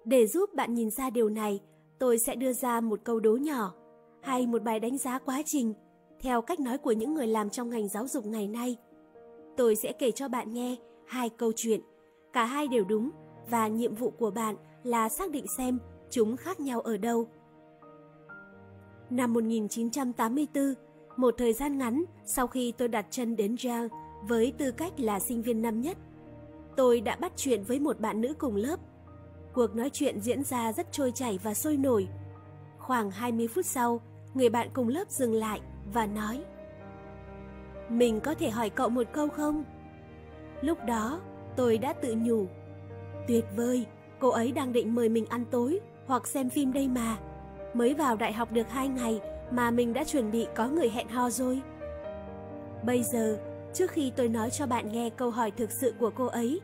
Để giúp bạn nhìn ra điều này, tôi sẽ đưa ra một câu đố nhỏ hay một bài đánh giá quá trình theo cách nói của những người làm trong ngành giáo dục ngày nay. Tôi sẽ kể cho bạn nghe hai câu chuyện, cả hai đều đúng và nhiệm vụ của bạn là xác định xem chúng khác nhau ở đâu. Năm 1984, một thời gian ngắn sau khi tôi đặt chân đến Yale với tư cách là sinh viên năm nhất, tôi đã bắt chuyện với một bạn nữ cùng lớp. Cuộc nói chuyện diễn ra rất trôi chảy và sôi nổi. Khoảng 20 phút sau, người bạn cùng lớp dừng lại và nói Mình có thể hỏi cậu một câu không? Lúc đó, tôi đã tự nhủ Tuyệt vời, cô ấy đang định mời mình ăn tối hoặc xem phim đây mà. Mới vào đại học được hai ngày mà mình đã chuẩn bị có người hẹn hò rồi. Bây giờ, trước khi tôi nói cho bạn nghe câu hỏi thực sự của cô ấy,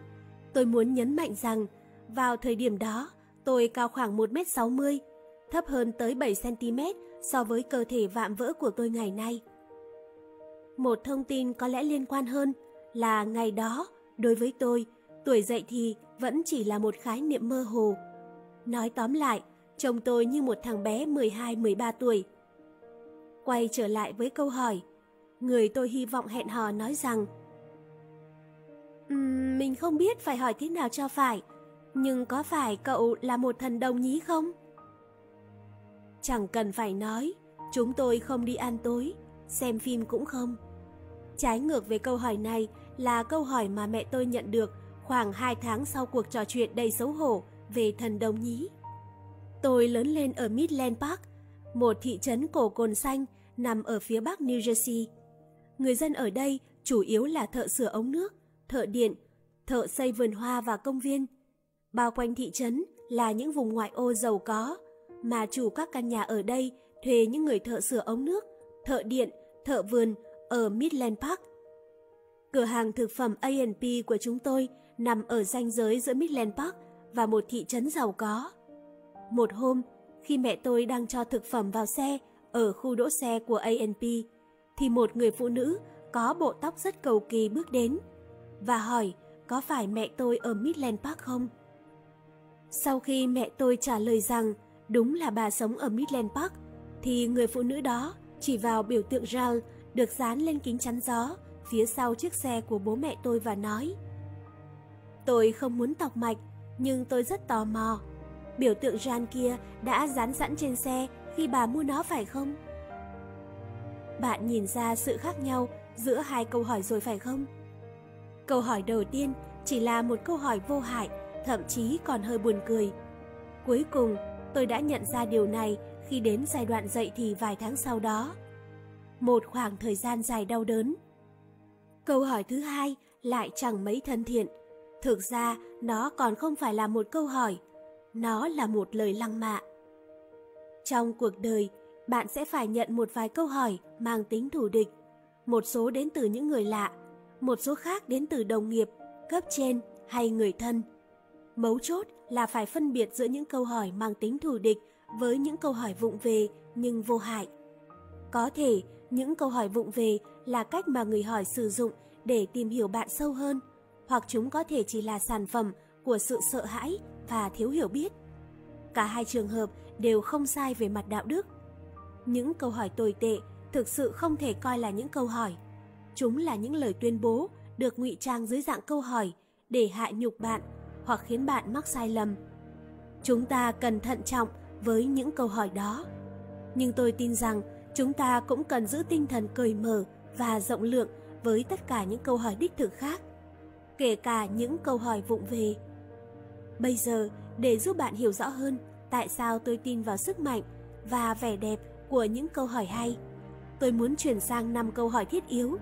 tôi muốn nhấn mạnh rằng vào thời điểm đó tôi cao khoảng 1m60, thấp hơn tới 7cm so với cơ thể vạm vỡ của tôi ngày nay. Một thông tin có lẽ liên quan hơn là ngày đó, đối với tôi, tuổi dậy thì vẫn chỉ là một khái niệm mơ hồ. Nói tóm lại, trông tôi như một thằng bé 12-13 tuổi. Quay trở lại với câu hỏi, người tôi hy vọng hẹn hò nói rằng um, Mình không biết phải hỏi thế nào cho phải, nhưng có phải cậu là một thần đồng nhí không? Chẳng cần phải nói, chúng tôi không đi ăn tối, xem phim cũng không. Trái ngược với câu hỏi này là câu hỏi mà mẹ tôi nhận được khoảng 2 tháng sau cuộc trò chuyện đầy xấu hổ về thần đồng nhí. Tôi lớn lên ở Midland Park, một thị trấn cổ cồn xanh nằm ở phía bắc New Jersey. Người dân ở đây chủ yếu là thợ sửa ống nước, thợ điện, thợ xây vườn hoa và công viên. Bao quanh thị trấn là những vùng ngoại ô giàu có, mà chủ các căn nhà ở đây thuê những người thợ sửa ống nước, thợ điện, thợ vườn ở Midland Park. Cửa hàng thực phẩm A&P của chúng tôi nằm ở ranh giới giữa Midland Park và một thị trấn giàu có. Một hôm, khi mẹ tôi đang cho thực phẩm vào xe ở khu đỗ xe của A&P, thì một người phụ nữ có bộ tóc rất cầu kỳ bước đến và hỏi có phải mẹ tôi ở Midland Park không? Sau khi mẹ tôi trả lời rằng đúng là bà sống ở Midland Park, thì người phụ nữ đó chỉ vào biểu tượng Ralph được dán lên kính chắn gió phía sau chiếc xe của bố mẹ tôi và nói Tôi không muốn tọc mạch, nhưng tôi rất tò mò. Biểu tượng Jean kia đã dán sẵn trên xe khi bà mua nó phải không? Bạn nhìn ra sự khác nhau giữa hai câu hỏi rồi phải không? Câu hỏi đầu tiên chỉ là một câu hỏi vô hại, thậm chí còn hơi buồn cười. Cuối cùng, tôi đã nhận ra điều này khi đến giai đoạn dậy thì vài tháng sau đó. Một khoảng thời gian dài đau đớn. Câu hỏi thứ hai lại chẳng mấy thân thiện. Thực ra, nó còn không phải là một câu hỏi, nó là một lời lăng mạ. Trong cuộc đời, bạn sẽ phải nhận một vài câu hỏi mang tính thù địch. Một số đến từ những người lạ, một số khác đến từ đồng nghiệp, cấp trên hay người thân. Mấu chốt là phải phân biệt giữa những câu hỏi mang tính thù địch với những câu hỏi vụng về nhưng vô hại. Có thể những câu hỏi vụng về là cách mà người hỏi sử dụng để tìm hiểu bạn sâu hơn, hoặc chúng có thể chỉ là sản phẩm của sự sợ hãi và thiếu hiểu biết. Cả hai trường hợp đều không sai về mặt đạo đức. Những câu hỏi tồi tệ thực sự không thể coi là những câu hỏi. Chúng là những lời tuyên bố được ngụy trang dưới dạng câu hỏi để hạ nhục bạn hoặc khiến bạn mắc sai lầm. Chúng ta cần thận trọng với những câu hỏi đó. Nhưng tôi tin rằng chúng ta cũng cần giữ tinh thần cởi mở và rộng lượng với tất cả những câu hỏi đích thực khác, kể cả những câu hỏi vụng về. Bây giờ, để giúp bạn hiểu rõ hơn tại sao tôi tin vào sức mạnh và vẻ đẹp của những câu hỏi hay, tôi muốn chuyển sang 5 câu hỏi thiết yếu.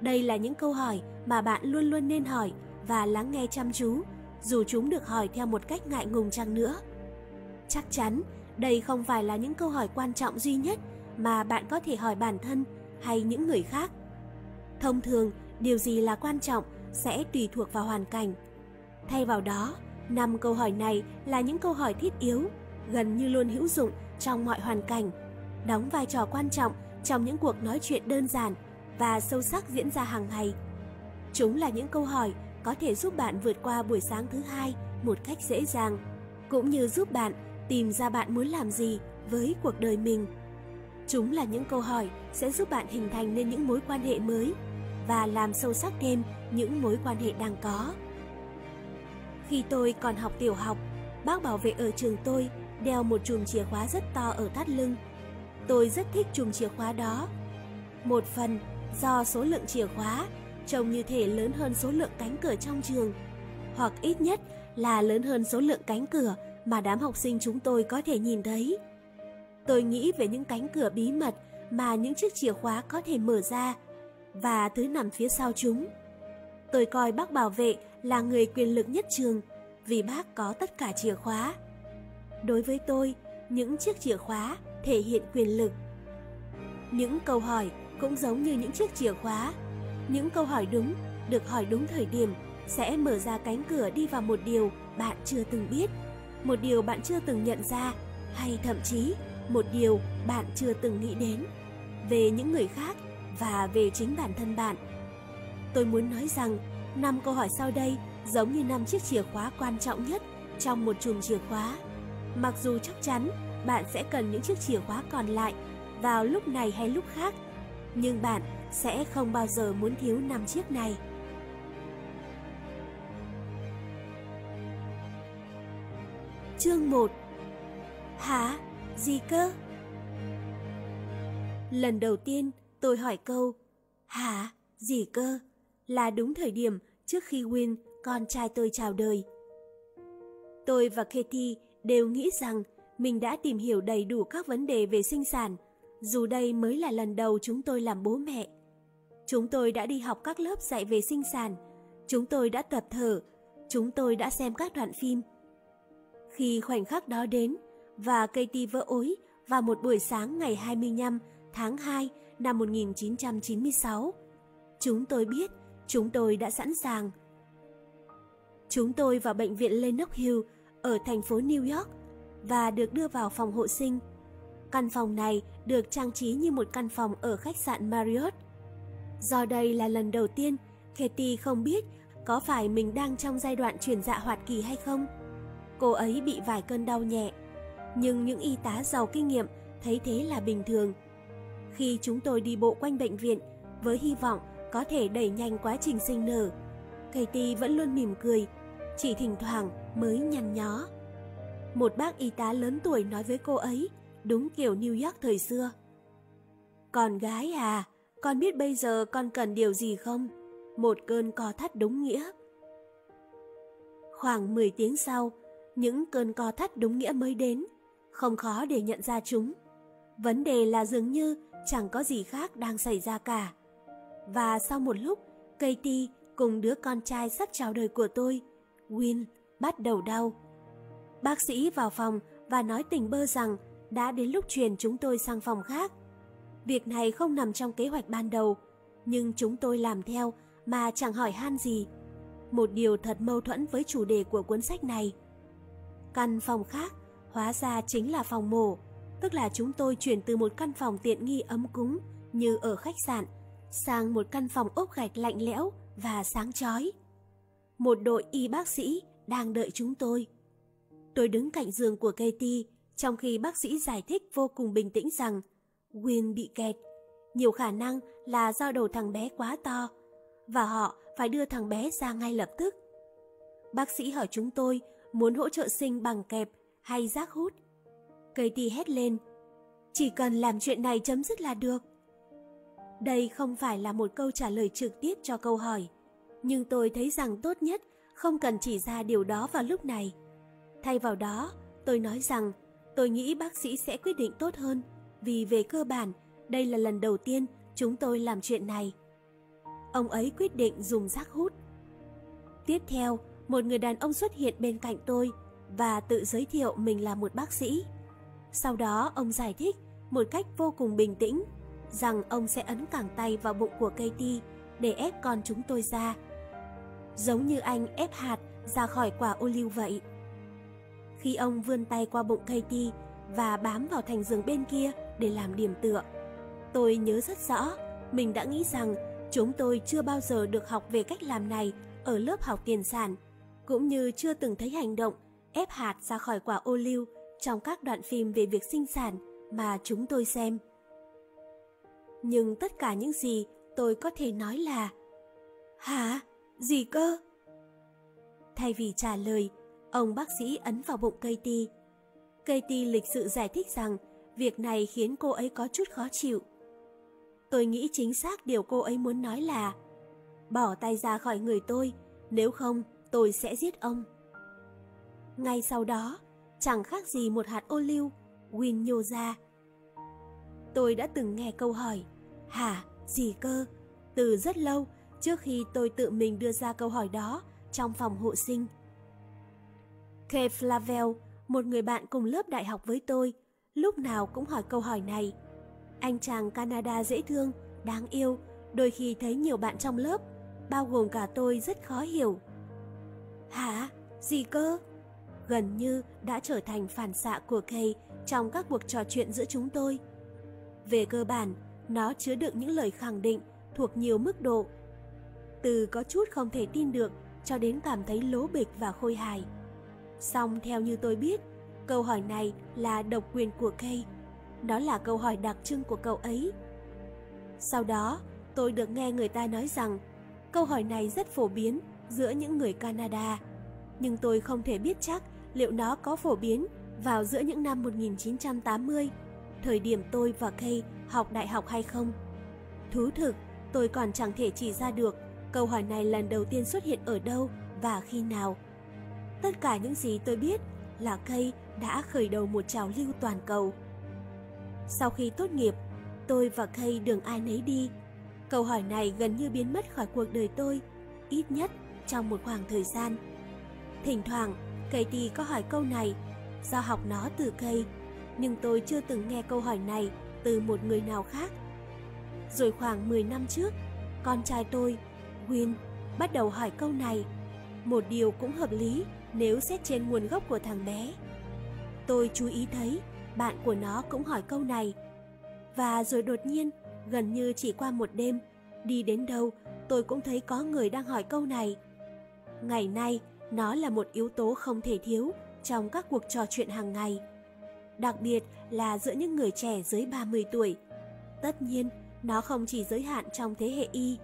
Đây là những câu hỏi mà bạn luôn luôn nên hỏi và lắng nghe chăm chú, dù chúng được hỏi theo một cách ngại ngùng chăng nữa. Chắc chắn, đây không phải là những câu hỏi quan trọng duy nhất mà bạn có thể hỏi bản thân hay những người khác. Thông thường, điều gì là quan trọng sẽ tùy thuộc vào hoàn cảnh. Thay vào đó, năm câu hỏi này là những câu hỏi thiết yếu, gần như luôn hữu dụng trong mọi hoàn cảnh, đóng vai trò quan trọng trong những cuộc nói chuyện đơn giản và sâu sắc diễn ra hàng ngày. Chúng là những câu hỏi có thể giúp bạn vượt qua buổi sáng thứ hai một cách dễ dàng, cũng như giúp bạn tìm ra bạn muốn làm gì với cuộc đời mình. Chúng là những câu hỏi sẽ giúp bạn hình thành nên những mối quan hệ mới và làm sâu sắc thêm những mối quan hệ đang có. Khi tôi còn học tiểu học, bác bảo vệ ở trường tôi đeo một chùm chìa khóa rất to ở thắt lưng. Tôi rất thích chùm chìa khóa đó. Một phần do số lượng chìa khóa trông như thể lớn hơn số lượng cánh cửa trong trường, hoặc ít nhất là lớn hơn số lượng cánh cửa mà đám học sinh chúng tôi có thể nhìn thấy. Tôi nghĩ về những cánh cửa bí mật mà những chiếc chìa khóa có thể mở ra và thứ nằm phía sau chúng. Tôi coi bác bảo vệ là người quyền lực nhất trường vì bác có tất cả chìa khóa. Đối với tôi, những chiếc chìa khóa thể hiện quyền lực. Những câu hỏi cũng giống như những chiếc chìa khóa. Những câu hỏi đúng, được hỏi đúng thời điểm sẽ mở ra cánh cửa đi vào một điều bạn chưa từng biết, một điều bạn chưa từng nhận ra hay thậm chí một điều bạn chưa từng nghĩ đến về những người khác và về chính bản thân bạn. Tôi muốn nói rằng năm câu hỏi sau đây giống như năm chiếc chìa khóa quan trọng nhất trong một chùm chìa khóa. Mặc dù chắc chắn bạn sẽ cần những chiếc chìa khóa còn lại vào lúc này hay lúc khác, nhưng bạn sẽ không bao giờ muốn thiếu năm chiếc này. Chương 1 Hả? Gì cơ? Lần đầu tiên tôi hỏi câu Hả? Gì cơ? Là đúng thời điểm trước khi Win, con trai tôi chào đời. Tôi và Katie đều nghĩ rằng mình đã tìm hiểu đầy đủ các vấn đề về sinh sản, dù đây mới là lần đầu chúng tôi làm bố mẹ. Chúng tôi đã đi học các lớp dạy về sinh sản, chúng tôi đã tập thở, chúng tôi đã xem các đoạn phim. Khi khoảnh khắc đó đến, và Katie vỡ ối vào một buổi sáng ngày 25 tháng 2 năm 1996. Chúng tôi biết chúng tôi đã sẵn sàng. Chúng tôi vào bệnh viện Lenox Hill ở thành phố New York và được đưa vào phòng hộ sinh. Căn phòng này được trang trí như một căn phòng ở khách sạn Marriott. Do đây là lần đầu tiên, Katie không biết có phải mình đang trong giai đoạn chuyển dạ hoạt kỳ hay không. Cô ấy bị vài cơn đau nhẹ nhưng những y tá giàu kinh nghiệm thấy thế là bình thường. Khi chúng tôi đi bộ quanh bệnh viện với hy vọng có thể đẩy nhanh quá trình sinh nở, Katie vẫn luôn mỉm cười, chỉ thỉnh thoảng mới nhăn nhó. Một bác y tá lớn tuổi nói với cô ấy, đúng kiểu New York thời xưa. Con gái à, con biết bây giờ con cần điều gì không? Một cơn co thắt đúng nghĩa. Khoảng 10 tiếng sau, Những cơn co thắt đúng nghĩa mới đến, không khó để nhận ra chúng. Vấn đề là dường như chẳng có gì khác đang xảy ra cả. Và sau một lúc, Katie cùng đứa con trai sắp chào đời của tôi, Win, bắt đầu đau. Bác sĩ vào phòng và nói tình bơ rằng đã đến lúc truyền chúng tôi sang phòng khác. Việc này không nằm trong kế hoạch ban đầu, nhưng chúng tôi làm theo mà chẳng hỏi han gì. Một điều thật mâu thuẫn với chủ đề của cuốn sách này. Căn phòng khác hóa ra chính là phòng mổ, tức là chúng tôi chuyển từ một căn phòng tiện nghi ấm cúng như ở khách sạn sang một căn phòng ốp gạch lạnh lẽo và sáng chói. Một đội y bác sĩ đang đợi chúng tôi. Tôi đứng cạnh giường của Katie trong khi bác sĩ giải thích vô cùng bình tĩnh rằng Win bị kẹt, nhiều khả năng là do đầu thằng bé quá to và họ phải đưa thằng bé ra ngay lập tức. Bác sĩ hỏi chúng tôi muốn hỗ trợ sinh bằng kẹp hay rác hút. Katie hét lên, chỉ cần làm chuyện này chấm dứt là được. Đây không phải là một câu trả lời trực tiếp cho câu hỏi, nhưng tôi thấy rằng tốt nhất không cần chỉ ra điều đó vào lúc này. Thay vào đó, tôi nói rằng tôi nghĩ bác sĩ sẽ quyết định tốt hơn, vì về cơ bản, đây là lần đầu tiên chúng tôi làm chuyện này. Ông ấy quyết định dùng rác hút. Tiếp theo, một người đàn ông xuất hiện bên cạnh tôi và tự giới thiệu mình là một bác sĩ. Sau đó ông giải thích một cách vô cùng bình tĩnh rằng ông sẽ ấn cẳng tay vào bụng của Katie để ép con chúng tôi ra. Giống như anh ép hạt ra khỏi quả ô liu vậy. Khi ông vươn tay qua bụng Katie và bám vào thành giường bên kia để làm điểm tựa, tôi nhớ rất rõ mình đã nghĩ rằng chúng tôi chưa bao giờ được học về cách làm này ở lớp học tiền sản, cũng như chưa từng thấy hành động ép hạt ra khỏi quả ô liu trong các đoạn phim về việc sinh sản mà chúng tôi xem. Nhưng tất cả những gì tôi có thể nói là Hả? Gì cơ? Thay vì trả lời, ông bác sĩ ấn vào bụng Katie. Katie lịch sự giải thích rằng việc này khiến cô ấy có chút khó chịu. Tôi nghĩ chính xác điều cô ấy muốn nói là Bỏ tay ra khỏi người tôi, nếu không tôi sẽ giết ông. Ngay sau đó, chẳng khác gì một hạt ô liu, Win nhô ra. Tôi đã từng nghe câu hỏi, hả, gì cơ, từ rất lâu trước khi tôi tự mình đưa ra câu hỏi đó trong phòng hộ sinh. Kay Flavel, một người bạn cùng lớp đại học với tôi, lúc nào cũng hỏi câu hỏi này. Anh chàng Canada dễ thương, đáng yêu, đôi khi thấy nhiều bạn trong lớp, bao gồm cả tôi rất khó hiểu. Hả? Gì cơ? Gần như đã trở thành phản xạ của Kay trong các cuộc trò chuyện giữa chúng tôi. Về cơ bản, nó chứa đựng những lời khẳng định thuộc nhiều mức độ. Từ có chút không thể tin được cho đến cảm thấy lố bịch và khôi hài. Song theo như tôi biết, câu hỏi này là độc quyền của Kay. Nó là câu hỏi đặc trưng của cậu ấy. Sau đó, tôi được nghe người ta nói rằng câu hỏi này rất phổ biến giữa những người Canada. Nhưng tôi không thể biết chắc liệu nó có phổ biến vào giữa những năm 1980, thời điểm tôi và Kay học đại học hay không. Thú thực, tôi còn chẳng thể chỉ ra được câu hỏi này lần đầu tiên xuất hiện ở đâu và khi nào. Tất cả những gì tôi biết là Kay đã khởi đầu một trào lưu toàn cầu. Sau khi tốt nghiệp, tôi và Kay đường ai nấy đi. Câu hỏi này gần như biến mất khỏi cuộc đời tôi, ít nhất trong một khoảng thời gian. Thỉnh thoảng, Katie có hỏi câu này do học nó từ Kay, nhưng tôi chưa từng nghe câu hỏi này từ một người nào khác. Rồi khoảng 10 năm trước, con trai tôi, Win, bắt đầu hỏi câu này. Một điều cũng hợp lý nếu xét trên nguồn gốc của thằng bé. Tôi chú ý thấy bạn của nó cũng hỏi câu này. Và rồi đột nhiên, gần như chỉ qua một đêm, đi đến đâu tôi cũng thấy có người đang hỏi câu này. Ngày nay, nó là một yếu tố không thể thiếu trong các cuộc trò chuyện hàng ngày đặc biệt là giữa những người trẻ dưới 30 tuổi. Tất nhiên, nó không chỉ giới hạn trong thế hệ y.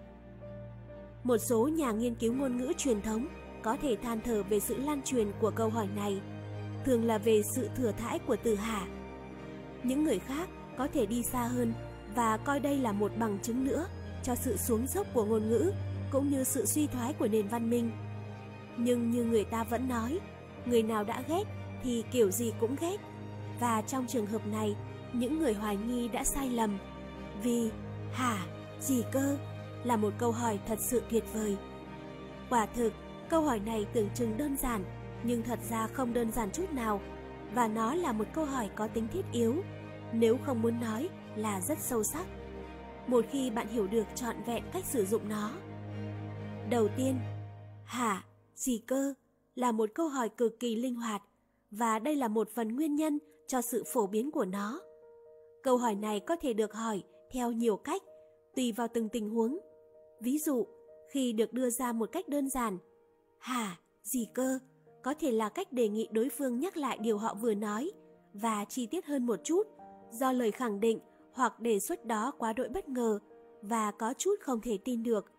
Một số nhà nghiên cứu ngôn ngữ truyền thống có thể than thở về sự lan truyền của câu hỏi này, thường là về sự thừa thãi của từ hạ. Những người khác có thể đi xa hơn và coi đây là một bằng chứng nữa cho sự xuống dốc của ngôn ngữ cũng như sự suy thoái của nền văn minh. Nhưng như người ta vẫn nói, người nào đã ghét thì kiểu gì cũng ghét. Và trong trường hợp này, những người hoài nghi đã sai lầm. Vì, hả, gì cơ, là một câu hỏi thật sự tuyệt vời. Quả thực, câu hỏi này tưởng chừng đơn giản, nhưng thật ra không đơn giản chút nào. Và nó là một câu hỏi có tính thiết yếu, nếu không muốn nói là rất sâu sắc. Một khi bạn hiểu được trọn vẹn cách sử dụng nó. Đầu tiên, hả, gì cơ, là một câu hỏi cực kỳ linh hoạt và đây là một phần nguyên nhân cho sự phổ biến của nó. Câu hỏi này có thể được hỏi theo nhiều cách, tùy vào từng tình huống. Ví dụ, khi được đưa ra một cách đơn giản, hả, gì cơ, có thể là cách đề nghị đối phương nhắc lại điều họ vừa nói và chi tiết hơn một chút do lời khẳng định hoặc đề xuất đó quá đỗi bất ngờ và có chút không thể tin được.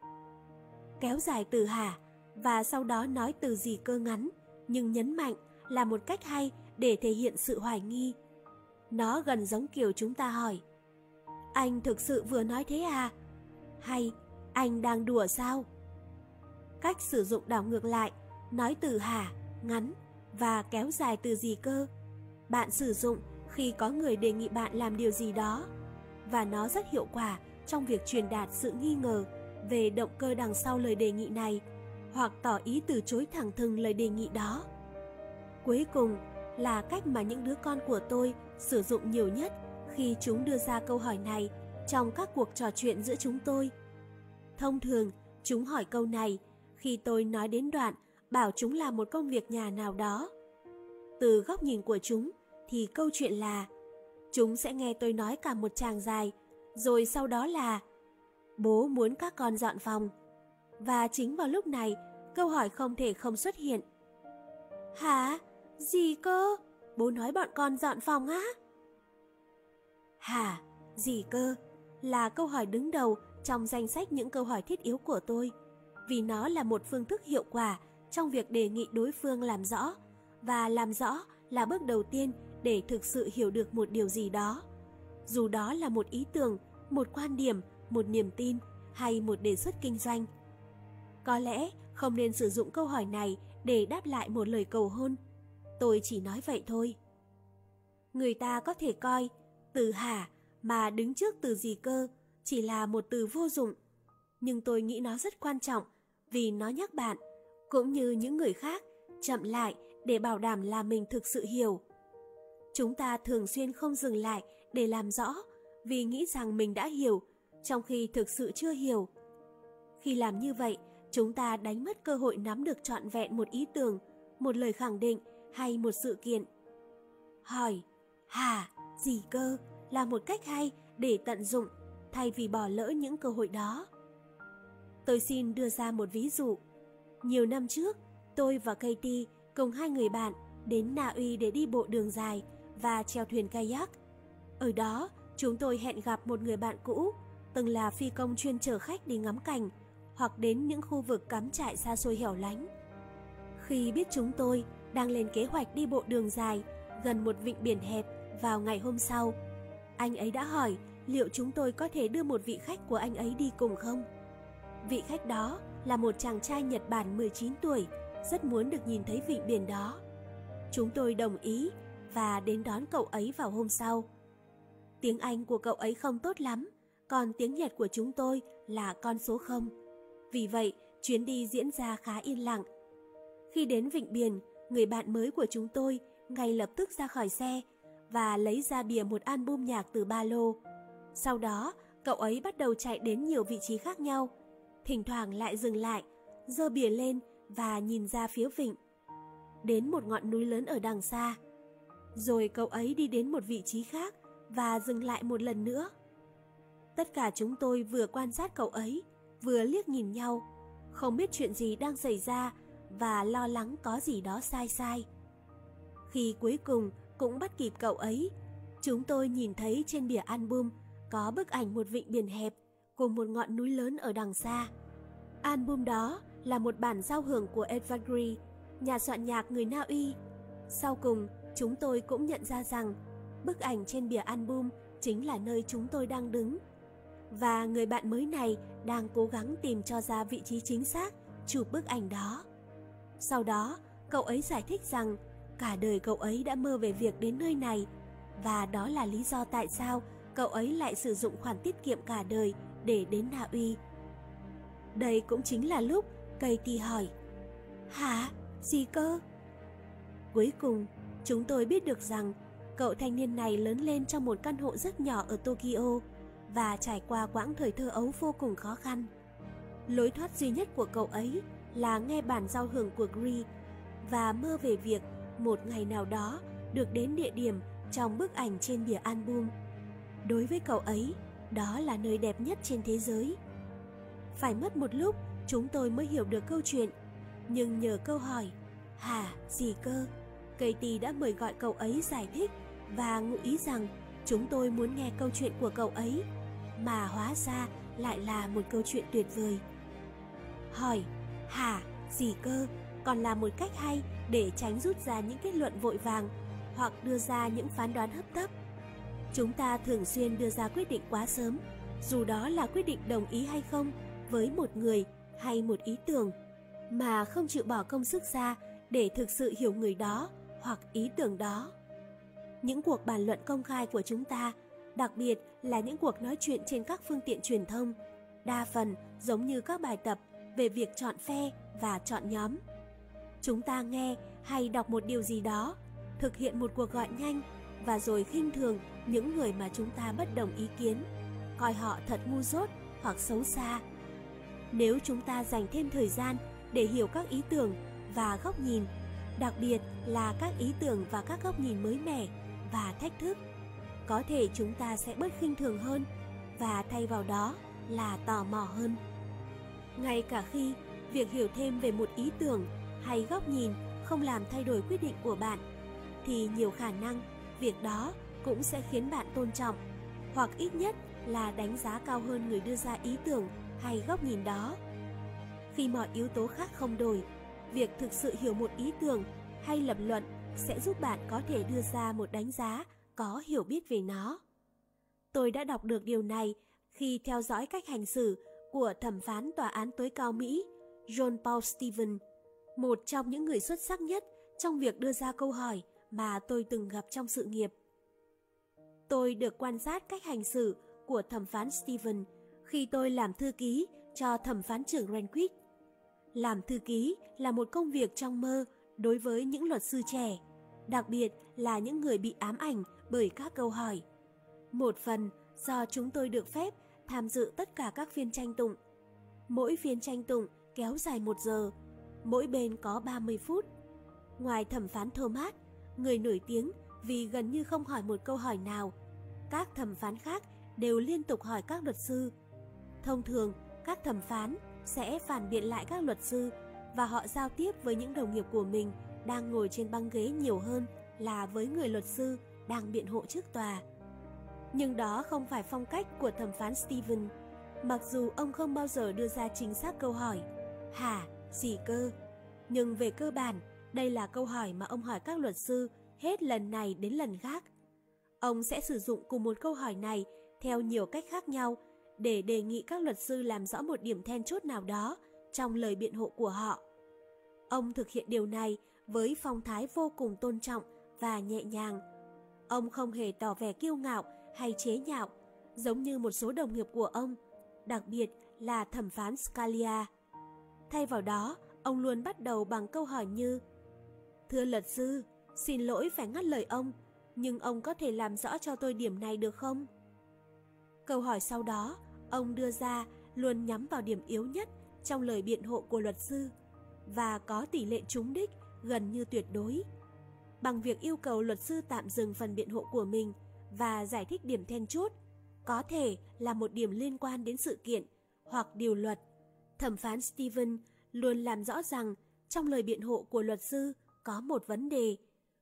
Kéo dài từ hả và sau đó nói từ gì cơ ngắn nhưng nhấn mạnh là một cách hay để thể hiện sự hoài nghi. Nó gần giống kiểu chúng ta hỏi Anh thực sự vừa nói thế à? Hay anh đang đùa sao? Cách sử dụng đảo ngược lại, nói từ hả, ngắn và kéo dài từ gì cơ. Bạn sử dụng khi có người đề nghị bạn làm điều gì đó và nó rất hiệu quả trong việc truyền đạt sự nghi ngờ về động cơ đằng sau lời đề nghị này hoặc tỏ ý từ chối thẳng thừng lời đề nghị đó. Cuối cùng là cách mà những đứa con của tôi sử dụng nhiều nhất khi chúng đưa ra câu hỏi này trong các cuộc trò chuyện giữa chúng tôi. Thông thường, chúng hỏi câu này khi tôi nói đến đoạn bảo chúng làm một công việc nhà nào đó. Từ góc nhìn của chúng thì câu chuyện là chúng sẽ nghe tôi nói cả một tràng dài, rồi sau đó là bố muốn các con dọn phòng. Và chính vào lúc này, câu hỏi không thể không xuất hiện. Hả? Gì cơ? Bố nói bọn con dọn phòng á? Hả? Gì cơ? Là câu hỏi đứng đầu trong danh sách những câu hỏi thiết yếu của tôi, vì nó là một phương thức hiệu quả trong việc đề nghị đối phương làm rõ, và làm rõ là bước đầu tiên để thực sự hiểu được một điều gì đó. Dù đó là một ý tưởng, một quan điểm, một niềm tin hay một đề xuất kinh doanh. Có lẽ không nên sử dụng câu hỏi này để đáp lại một lời cầu hôn. Tôi chỉ nói vậy thôi. Người ta có thể coi từ hả mà đứng trước từ gì cơ chỉ là một từ vô dụng. Nhưng tôi nghĩ nó rất quan trọng vì nó nhắc bạn, cũng như những người khác, chậm lại để bảo đảm là mình thực sự hiểu. Chúng ta thường xuyên không dừng lại để làm rõ vì nghĩ rằng mình đã hiểu, trong khi thực sự chưa hiểu. Khi làm như vậy, chúng ta đánh mất cơ hội nắm được trọn vẹn một ý tưởng, một lời khẳng định hay một sự kiện. Hỏi, hà, gì cơ, là một cách hay để tận dụng thay vì bỏ lỡ những cơ hội đó. Tôi xin đưa ra một ví dụ. Nhiều năm trước, tôi và Katie cùng hai người bạn đến Na Uy để đi bộ đường dài và treo thuyền kayak. Ở đó, chúng tôi hẹn gặp một người bạn cũ, từng là phi công chuyên chở khách đi ngắm cảnh hoặc đến những khu vực cắm trại xa xôi hẻo lánh. Khi biết chúng tôi đang lên kế hoạch đi bộ đường dài gần một vịnh biển hẹp vào ngày hôm sau, anh ấy đã hỏi liệu chúng tôi có thể đưa một vị khách của anh ấy đi cùng không. Vị khách đó là một chàng trai Nhật Bản 19 tuổi, rất muốn được nhìn thấy vịnh biển đó. Chúng tôi đồng ý và đến đón cậu ấy vào hôm sau. Tiếng Anh của cậu ấy không tốt lắm, còn tiếng Nhật của chúng tôi là con số 0. Vì vậy, chuyến đi diễn ra khá yên lặng. Khi đến Vịnh Biển, người bạn mới của chúng tôi ngay lập tức ra khỏi xe và lấy ra bìa một album nhạc từ ba lô. Sau đó, cậu ấy bắt đầu chạy đến nhiều vị trí khác nhau, thỉnh thoảng lại dừng lại, giơ bìa lên và nhìn ra phía vịnh. Đến một ngọn núi lớn ở đằng xa. Rồi cậu ấy đi đến một vị trí khác và dừng lại một lần nữa. Tất cả chúng tôi vừa quan sát cậu ấy, vừa liếc nhìn nhau, không biết chuyện gì đang xảy ra và lo lắng có gì đó sai sai. Khi cuối cùng cũng bắt kịp cậu ấy, chúng tôi nhìn thấy trên bìa album có bức ảnh một vịnh biển hẹp cùng một ngọn núi lớn ở đằng xa. Album đó là một bản giao hưởng của Edvard Grieg, nhà soạn nhạc người Na Uy. Sau cùng, chúng tôi cũng nhận ra rằng bức ảnh trên bìa album chính là nơi chúng tôi đang đứng. Và người bạn mới này đang cố gắng tìm cho ra vị trí chính xác chụp bức ảnh đó. Sau đó, Cậu ấy giải thích rằng cả đời cậu ấy đã mơ về việc đến nơi này và đó là lý do tại sao cậu ấy lại sử dụng khoản tiết kiệm cả đời để đến Na Uy. Đây cũng chính là lúc Katie hỏi Hả? Gì cơ? Cuối cùng, chúng tôi biết được rằng cậu thanh niên này lớn lên trong một căn hộ rất nhỏ ở Tokyo và trải qua quãng thời thơ ấu vô cùng khó khăn. Lối thoát duy nhất của cậu ấy là nghe bản giao hưởng của Gree và mơ về việc một ngày nào đó được đến địa điểm trong bức ảnh trên bìa album. Đối với cậu ấy, đó là nơi đẹp nhất trên thế giới. Phải mất một lúc chúng tôi mới hiểu được câu chuyện, nhưng nhờ câu hỏi Hả, gì cơ? Katie đã mời gọi cậu ấy giải thích và ngụ ý rằng chúng tôi muốn nghe câu chuyện của cậu ấy, mà hóa ra lại là một câu chuyện tuyệt vời. Hỏi, hả, gì cơ, còn là một cách hay để tránh rút ra những kết luận vội vàng hoặc đưa ra những phán đoán hấp tấp. Chúng ta thường xuyên đưa ra quyết định quá sớm, dù đó là quyết định đồng ý hay không với một người hay một ý tưởng, mà không chịu bỏ công sức ra để thực sự hiểu người đó hoặc ý tưởng đó. Những cuộc bàn luận công khai của chúng ta, đặc biệt là những cuộc nói chuyện trên các phương tiện truyền thông, đa phần giống như các bài tập về việc chọn phe và chọn nhóm. Chúng ta nghe hay đọc một điều gì đó, thực hiện một cuộc gọi nhanh và rồi khinh thường những người mà chúng ta bất đồng ý kiến, coi họ thật ngu dốt hoặc xấu xa. Nếu chúng ta dành thêm thời gian để hiểu các ý tưởng và góc nhìn, đặc biệt là các ý tưởng và các góc nhìn mới mẻ và thách thức, có thể chúng ta sẽ bớt khinh thường hơn và thay vào đó là tò mò hơn. Ngay cả khi việc hiểu thêm về một ý tưởng hay góc nhìn không làm thay đổi quyết định của bạn, thì nhiều khả năng việc đó cũng sẽ khiến bạn tôn trọng hoặc ít nhất là đánh giá cao hơn người đưa ra ý tưởng hay góc nhìn đó. Khi mọi yếu tố khác không đổi, việc thực sự hiểu một ý tưởng hay lập luận sẽ giúp bạn có thể đưa ra một đánh giá có hiểu biết về nó. Tôi đã đọc được điều này khi theo dõi cách hành xử của thẩm phán tòa án tối cao Mỹ John Paul Stevens, một trong những người xuất sắc nhất trong việc đưa ra câu hỏi mà tôi từng gặp trong sự nghiệp. Tôi được quan sát cách hành xử của thẩm phán Stevens khi tôi làm thư ký cho thẩm phán trưởng Rehnquist. Làm thư ký là một công việc trong mơ đối với những luật sư trẻ, đặc biệt là những người bị ám ảnh bởi các câu hỏi. Một phần do chúng tôi được phép tham dự tất cả các phiên tranh tụng. Mỗi phiên tranh tụng kéo dài một giờ, mỗi bên có 30 phút. Ngoài thẩm phán Thomas, người nổi tiếng vì gần như không hỏi một câu hỏi nào, các thẩm phán khác đều liên tục hỏi các luật sư. Thông thường, các thẩm phán sẽ phản biện lại các luật sư và họ giao tiếp với những đồng nghiệp của mình đang ngồi trên băng ghế nhiều hơn là với người luật sư đang biện hộ trước tòa. Nhưng đó không phải phong cách của thẩm phán Steven. Mặc dù ông không bao giờ đưa ra chính xác câu hỏi Hả? Gì cơ? Nhưng về cơ bản, đây là câu hỏi mà ông hỏi các luật sư hết lần này đến lần khác. Ông sẽ sử dụng cùng một câu hỏi này theo nhiều cách khác nhau để đề nghị các luật sư làm rõ một điểm then chốt nào đó trong lời biện hộ của họ. Ông thực hiện điều này với phong thái vô cùng tôn trọng và nhẹ nhàng. Ông không hề tỏ vẻ kiêu ngạo hay chế nhạo, giống như một số đồng nghiệp của ông, đặc biệt là thẩm phán Scalia. Thay vào đó, ông luôn bắt đầu bằng câu hỏi như Thưa luật sư, xin lỗi phải ngắt lời ông, nhưng ông có thể làm rõ cho tôi điểm này được không? Câu hỏi sau đó, ông đưa ra luôn nhắm vào điểm yếu nhất trong lời biện hộ của luật sư và có tỷ lệ trúng đích gần như tuyệt đối. Bằng việc yêu cầu luật sư tạm dừng phần biện hộ của mình và giải thích điểm then chốt, có thể là một điểm liên quan đến sự kiện hoặc điều luật. Thẩm phán Steven luôn làm rõ rằng trong lời biện hộ của luật sư có một vấn đề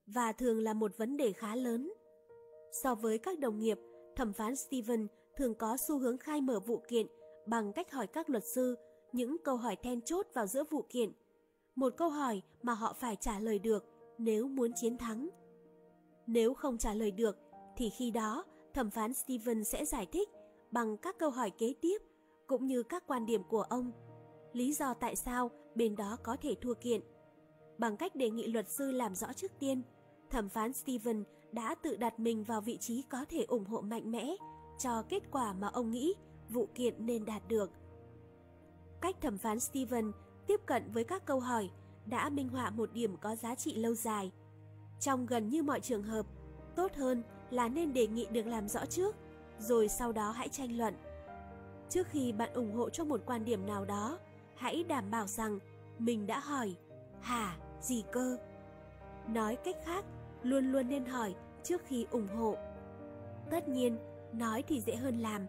và thường là một vấn đề khá lớn. So với các đồng nghiệp, thẩm phán Steven thường có xu hướng khai mở vụ kiện bằng cách hỏi các luật sư những câu hỏi then chốt vào giữa vụ kiện. Một câu hỏi mà họ phải trả lời được nếu muốn chiến thắng. Nếu không trả lời được, thì khi đó, thẩm phán Steven sẽ giải thích bằng các câu hỏi kế tiếp cũng như các quan điểm của ông. Lý do tại sao bên đó có thể thua kiện. bằng cách đề nghị luật sư làm rõ trước tiên. Thẩm phán Steven đã tự đặt mình vào vị trí có thể ủng hộ mạnh mẽ cho kết quả mà ông nghĩ vụ kiện nên đạt được. Cách thẩm phán Steven tiếp cận với các câu hỏi đã minh họa một điểm có giá trị lâu dài. Trong gần như mọi trường hợp, tốt hơn là nên đề nghị được làm rõ trước, rồi sau đó hãy tranh luận. Trước khi bạn ủng hộ cho một quan điểm nào đó, hãy đảm bảo rằng mình đã hỏi, hả, gì cơ? Nói cách khác, luôn luôn nên hỏi trước khi ủng hộ. Tất nhiên, nói thì dễ hơn làm.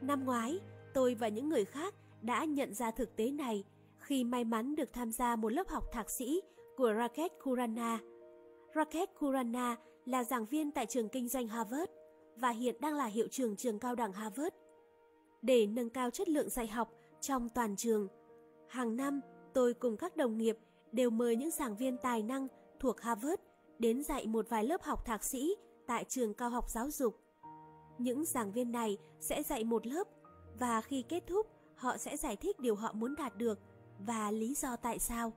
Năm ngoái, tôi và những người khác đã nhận ra thực tế này khi may mắn được tham gia một lớp học thạc sĩ của Rakesh Khurana. Rakesh Khurana là giảng viên tại trường kinh doanh Harvard và hiện đang là hiệu trưởng trường cao đẳng Harvard. Để nâng cao chất lượng dạy học trong toàn trường, hàng năm tôi cùng các đồng nghiệp đều mời những giảng viên tài năng thuộc Harvard đến dạy một vài lớp học thạc sĩ tại trường cao học giáo dục. Những giảng viên này sẽ dạy một lớp và khi kết thúc họ sẽ giải thích điều họ muốn đạt được và lý do tại sao.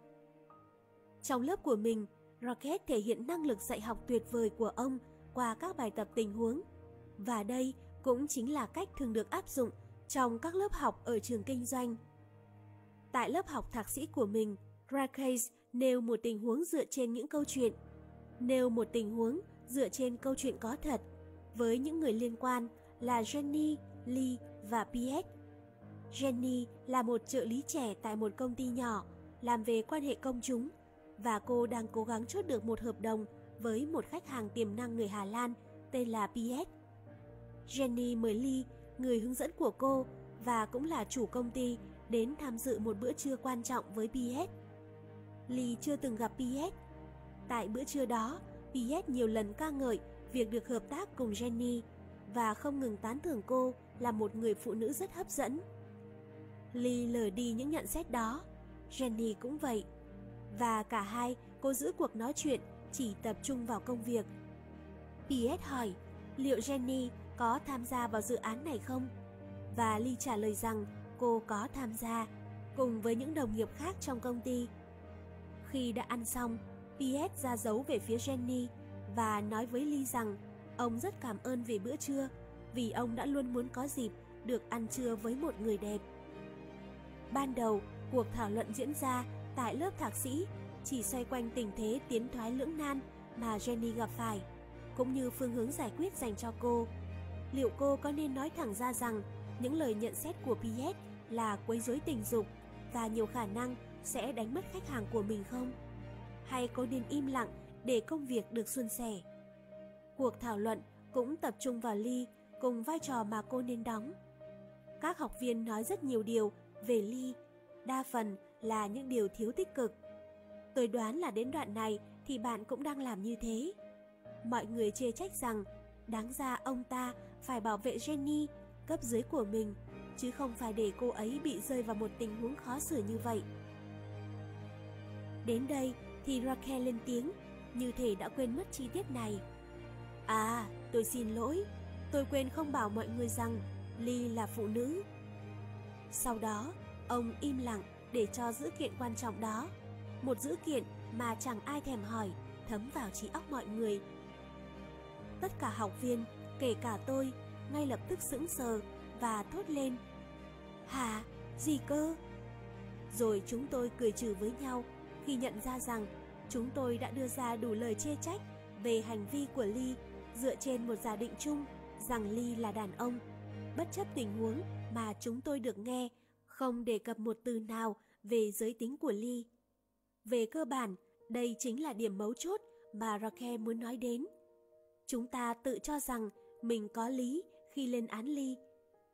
Trong lớp của mình, Rocket thể hiện năng lực dạy học tuyệt vời của ông qua các bài tập tình huống. Và đây cũng chính là cách thường được áp dụng trong các lớp học ở trường kinh doanh. Tại lớp học thạc sĩ của mình, Rakesh nêu một tình huống dựa trên những câu chuyện. Nêu một tình huống dựa trên câu chuyện có thật với những người liên quan là Jenny, Lee và Piet. Jenny là một trợ lý trẻ tại một công ty nhỏ, làm về quan hệ công chúng và cô đang cố gắng chốt được một hợp đồng với một khách hàng tiềm năng người Hà Lan tên là Piet. Jenny mời Lee, người hướng dẫn của cô và cũng là chủ công ty, đến tham dự một bữa trưa quan trọng với Piet. Lee chưa từng gặp Piet. Tại bữa trưa đó, Piet nhiều lần ca ngợi việc được hợp tác cùng Jenny và không ngừng tán thưởng cô là một người phụ nữ rất hấp dẫn. Lee lờ đi những nhận xét đó, Jenny cũng vậy. Và cả hai cô giữ cuộc nói chuyện chỉ tập trung vào công việc. PS hỏi liệu Jenny có tham gia vào dự án này không? Và Lee trả lời rằng cô có tham gia cùng với những đồng nghiệp khác trong công ty. Khi đã ăn xong, PS ra dấu về phía Jenny và nói với Lee rằng ông rất cảm ơn về bữa trưa vì ông đã luôn muốn có dịp được ăn trưa với một người đẹp. Ban đầu, cuộc thảo luận diễn ra tại lớp thạc sĩ chỉ xoay quanh tình thế tiến thoái lưỡng nan mà Jenny gặp phải, cũng như phương hướng giải quyết dành cho cô. Liệu cô có nên nói thẳng ra rằng những lời nhận xét của Piet là quấy rối tình dục và nhiều khả năng sẽ đánh mất khách hàng của mình không? Hay cô nên im lặng để công việc được suôn sẻ? Cuộc thảo luận cũng tập trung vào Ly cùng vai trò mà cô nên đóng. Các học viên nói rất nhiều điều về Ly, đa phần là những điều thiếu tích cực. Tôi đoán là đến đoạn này thì bạn cũng đang làm như thế. Mọi người chê trách rằng đáng ra ông ta phải bảo vệ Jenny, cấp dưới của mình, chứ không phải để cô ấy bị rơi vào một tình huống khó xử như vậy. Đến đây thì Raquel lên tiếng, như thể đã quên mất chi tiết này. À, tôi xin lỗi, tôi quên không bảo mọi người rằng Ly là phụ nữ. Sau đó, ông im lặng để cho dữ kiện quan trọng đó. Một dữ kiện mà chẳng ai thèm hỏi, thấm vào trí óc mọi người. Tất cả học viên, kể cả tôi, ngay lập tức sững sờ và thốt lên. Hả? Gì cơ? Rồi chúng tôi cười trừ với nhau khi nhận ra rằng chúng tôi đã đưa ra đủ lời chê trách về hành vi của Ly dựa trên một giả định chung rằng Ly là đàn ông. Bất chấp tình huống mà chúng tôi được nghe không đề cập một từ nào về giới tính của Ly. Về cơ bản, đây chính là điểm mấu chốt mà Raquel muốn nói đến. Chúng ta tự cho rằng mình có lý khi lên án Ly.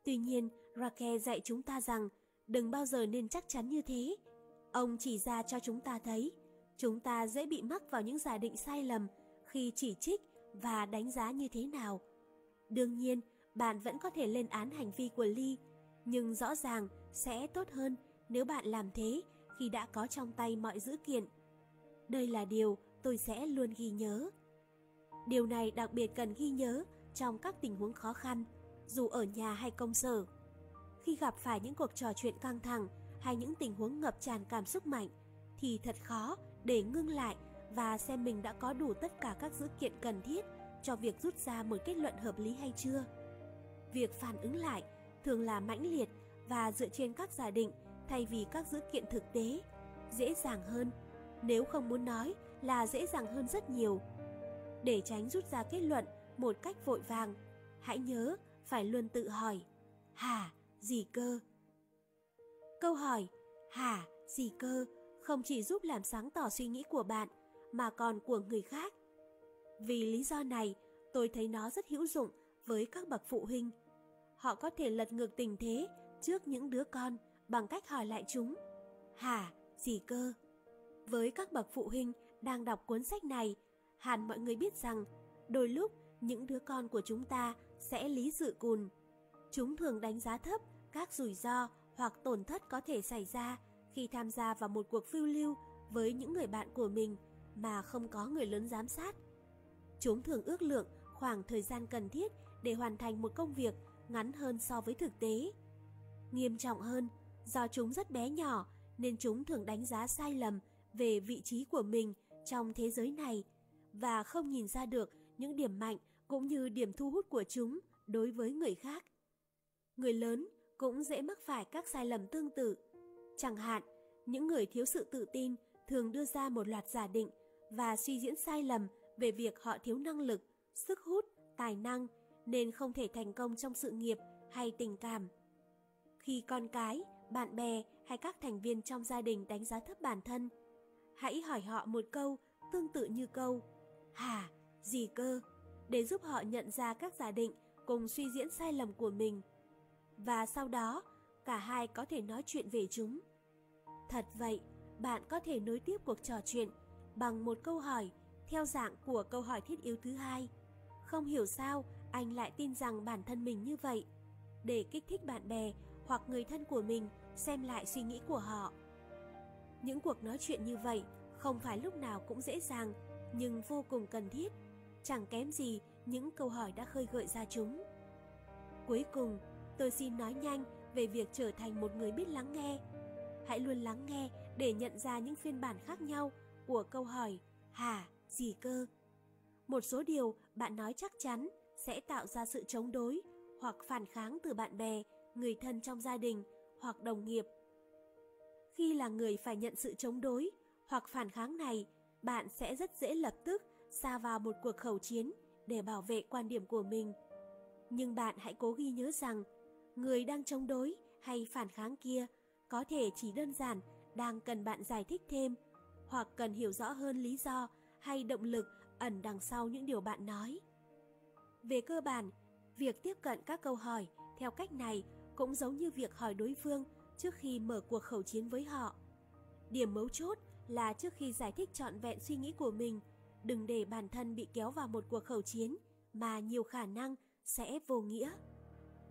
Tuy nhiên, Raquel dạy chúng ta rằng đừng bao giờ nên chắc chắn như thế. Ông chỉ ra cho chúng ta thấy, chúng ta dễ bị mắc vào những giả định sai lầm khi chỉ trích và đánh giá như thế nào. Đương nhiên, bạn vẫn có thể lên án hành vi của Ly, nhưng rõ ràng sẽ tốt hơn nếu bạn làm thế khi đã có trong tay mọi dữ kiện. Đây là điều tôi sẽ luôn ghi nhớ. Điều này đặc biệt cần ghi nhớ trong các tình huống khó khăn, dù ở nhà hay công sở. Khi gặp phải những cuộc trò chuyện căng thẳng hay những tình huống ngập tràn cảm xúc mạnh, thì thật khó để ngưng lại và xem mình đã có đủ tất cả các dữ kiện cần thiết cho việc rút ra một kết luận hợp lý hay chưa. Việc phản ứng lại thường là mãnh liệt và dựa trên các giả định thay vì các dữ kiện thực tế, dễ dàng hơn, nếu không muốn nói là dễ dàng hơn rất nhiều. Để tránh rút ra kết luận một cách vội vàng, hãy nhớ phải luôn tự hỏi, hả, gì cơ? Câu hỏi, hả, gì cơ không chỉ giúp làm sáng tỏ suy nghĩ của bạn mà còn của người khác. Vì lý do này, tôi thấy nó rất hữu dụng với các bậc phụ huynh. Họ có thể lật ngược tình thế trước những đứa con bằng cách hỏi lại chúng. Hả, gì cơ? Với các bậc phụ huynh đang đọc cuốn sách này, hẳn mọi người biết rằng đôi lúc những đứa con của chúng ta sẽ lý dự cùn. Chúng thường đánh giá thấp các rủi ro hoặc tổn thất có thể xảy ra khi tham gia vào một cuộc phiêu lưu với những người bạn của mình mà không có người lớn giám sát. Chúng thường ước lượng khoảng thời gian cần thiết để hoàn thành một công việc ngắn hơn so với thực tế. Nghiêm trọng hơn, do chúng rất bé nhỏ nên chúng thường đánh giá sai lầm về vị trí của mình trong thế giới này và không nhìn ra được những điểm mạnh cũng như điểm thu hút của chúng đối với người khác. Người lớn cũng dễ mắc phải các sai lầm tương tự. Chẳng hạn, những người thiếu sự tự tin thường đưa ra một loạt giả định và suy diễn sai lầm về việc họ thiếu năng lực, sức hút, tài năng nên không thể thành công trong sự nghiệp hay tình cảm. Khi con cái, bạn bè hay các thành viên trong gia đình đánh giá thấp bản thân, hãy hỏi họ một câu tương tự như câu Hả, gì cơ? để giúp họ nhận ra các giả định cùng suy diễn sai lầm của mình. Và sau đó, cả hai có thể nói chuyện về chúng. Thật vậy, bạn có thể nối tiếp cuộc trò chuyện bằng một câu hỏi theo dạng của câu hỏi thiết yếu thứ hai. Không hiểu sao anh lại tin rằng bản thân mình như vậy, để kích thích bạn bè hoặc người thân của mình xem lại suy nghĩ của họ. Những cuộc nói chuyện như vậy không phải lúc nào cũng dễ dàng, nhưng vô cùng cần thiết. Chẳng kém gì những câu hỏi đã khơi gợi ra chúng. Cuối cùng, tôi xin nói nhanh về việc trở thành một người biết lắng nghe. Hãy luôn lắng nghe để nhận ra những phiên bản khác nhau của câu hỏi hả, gì cơ. Một số điều bạn nói chắc chắn sẽ tạo ra sự chống đối hoặc phản kháng từ bạn bè, người thân trong gia đình hoặc đồng nghiệp. Khi là người phải nhận sự chống đối hoặc phản kháng này, bạn sẽ rất dễ lập tức xa vào một cuộc khẩu chiến để bảo vệ quan điểm của mình. Nhưng bạn hãy cố ghi nhớ rằng, người đang chống đối hay phản kháng kia có thể chỉ đơn giản đang cần bạn giải thích thêm hoặc cần hiểu rõ hơn lý do hay động lực ẩn đằng sau những điều bạn nói. Về cơ bản, việc tiếp cận các câu hỏi theo cách này cũng giống như việc hỏi đối phương trước khi mở cuộc khẩu chiến với họ. Điểm mấu chốt là trước khi giải thích trọn vẹn suy nghĩ của mình, đừng để bản thân bị kéo vào một cuộc khẩu chiến mà nhiều khả năng sẽ vô nghĩa.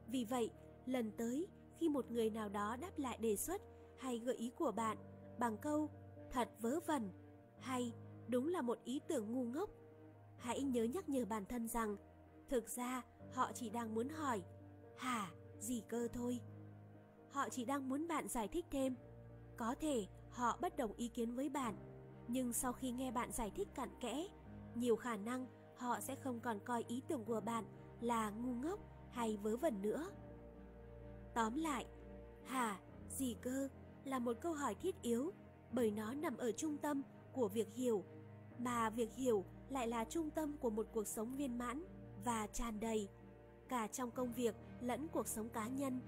Vì vậy, lần tới khi một người nào đó đáp lại đề xuất hay gợi ý của bạn bằng câu thật vớ vẩn hay đúng là một ý tưởng ngu ngốc, hãy nhớ nhắc nhở bản thân rằng thực ra họ chỉ đang muốn hỏi hả gì cơ thôi. Họ chỉ đang muốn bạn giải thích thêm. Có thể họ bất đồng ý kiến với bạn, nhưng sau khi nghe bạn giải thích cặn kẽ, nhiều khả năng họ sẽ không còn coi ý tưởng của bạn là ngu ngốc hay vớ vẩn nữa. Tóm lại, hả, gì cơ là một câu hỏi thiết yếu bởi nó nằm ở trung tâm của việc hiểu, mà việc hiểu lại là trung tâm của một cuộc sống viên mãn và tràn đầy, cả trong công việc lẫn cuộc sống cá nhân.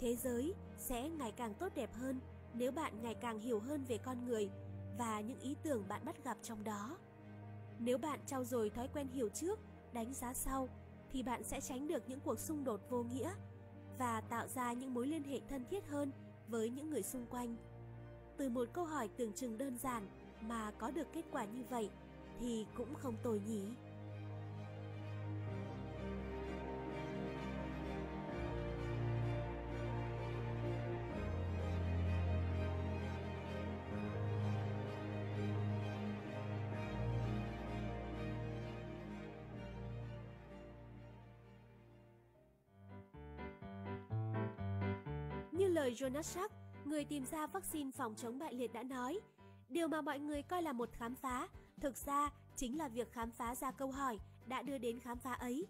Thế giới sẽ ngày càng tốt đẹp hơn nếu bạn ngày càng hiểu hơn về con người và những ý tưởng bạn bắt gặp trong đó. Nếu bạn trau dồi thói quen hiểu trước, đánh giá sau, thì bạn sẽ tránh được những cuộc xung đột vô nghĩa và tạo ra những mối liên hệ thân thiết hơn với những người xung quanh. Từ một câu hỏi tưởng chừng đơn giản mà có được kết quả như vậy thì cũng không tồi nhỉ. Lời Jonas Salk, người tìm ra vaccine phòng chống bại liệt đã nói, Điều mà mọi người coi là một khám phá, thực ra chính là việc khám phá ra câu hỏi đã đưa đến khám phá ấy.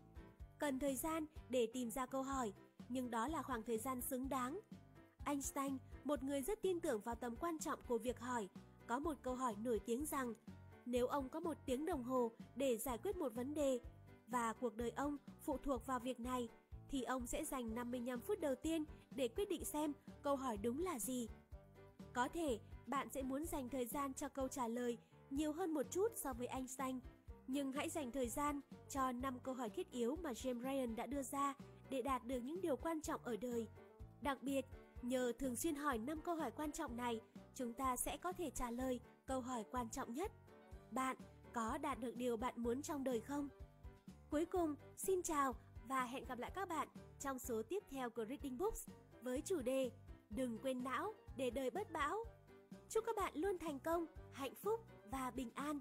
Cần thời gian để tìm ra câu hỏi, nhưng đó là khoảng thời gian xứng đáng. Einstein, một người rất tin tưởng vào tầm quan trọng của việc hỏi, có một câu hỏi nổi tiếng rằng nếu ông có một tiếng đồng hồ để giải quyết một vấn đề và cuộc đời ông phụ thuộc vào việc này, thì ông sẽ dành 55 phút đầu tiên để quyết định xem câu hỏi đúng là gì. Có thể bạn sẽ muốn dành thời gian cho câu trả lời nhiều hơn một chút so với Einstein, nhưng hãy dành thời gian cho 5 câu hỏi thiết yếu mà James Ryan đã đưa ra để đạt được những điều quan trọng ở đời. Đặc biệt, nhờ thường xuyên hỏi 5 câu hỏi quan trọng này, chúng ta sẽ có thể trả lời câu hỏi quan trọng nhất. Bạn có đạt được điều bạn muốn trong đời không? Cuối cùng, xin chào và hẹn gặp lại các bạn trong số tiếp theo của Reading Books với chủ đề Đừng quên não để đời bất bão. Chúc các bạn luôn thành công, hạnh phúc và bình an.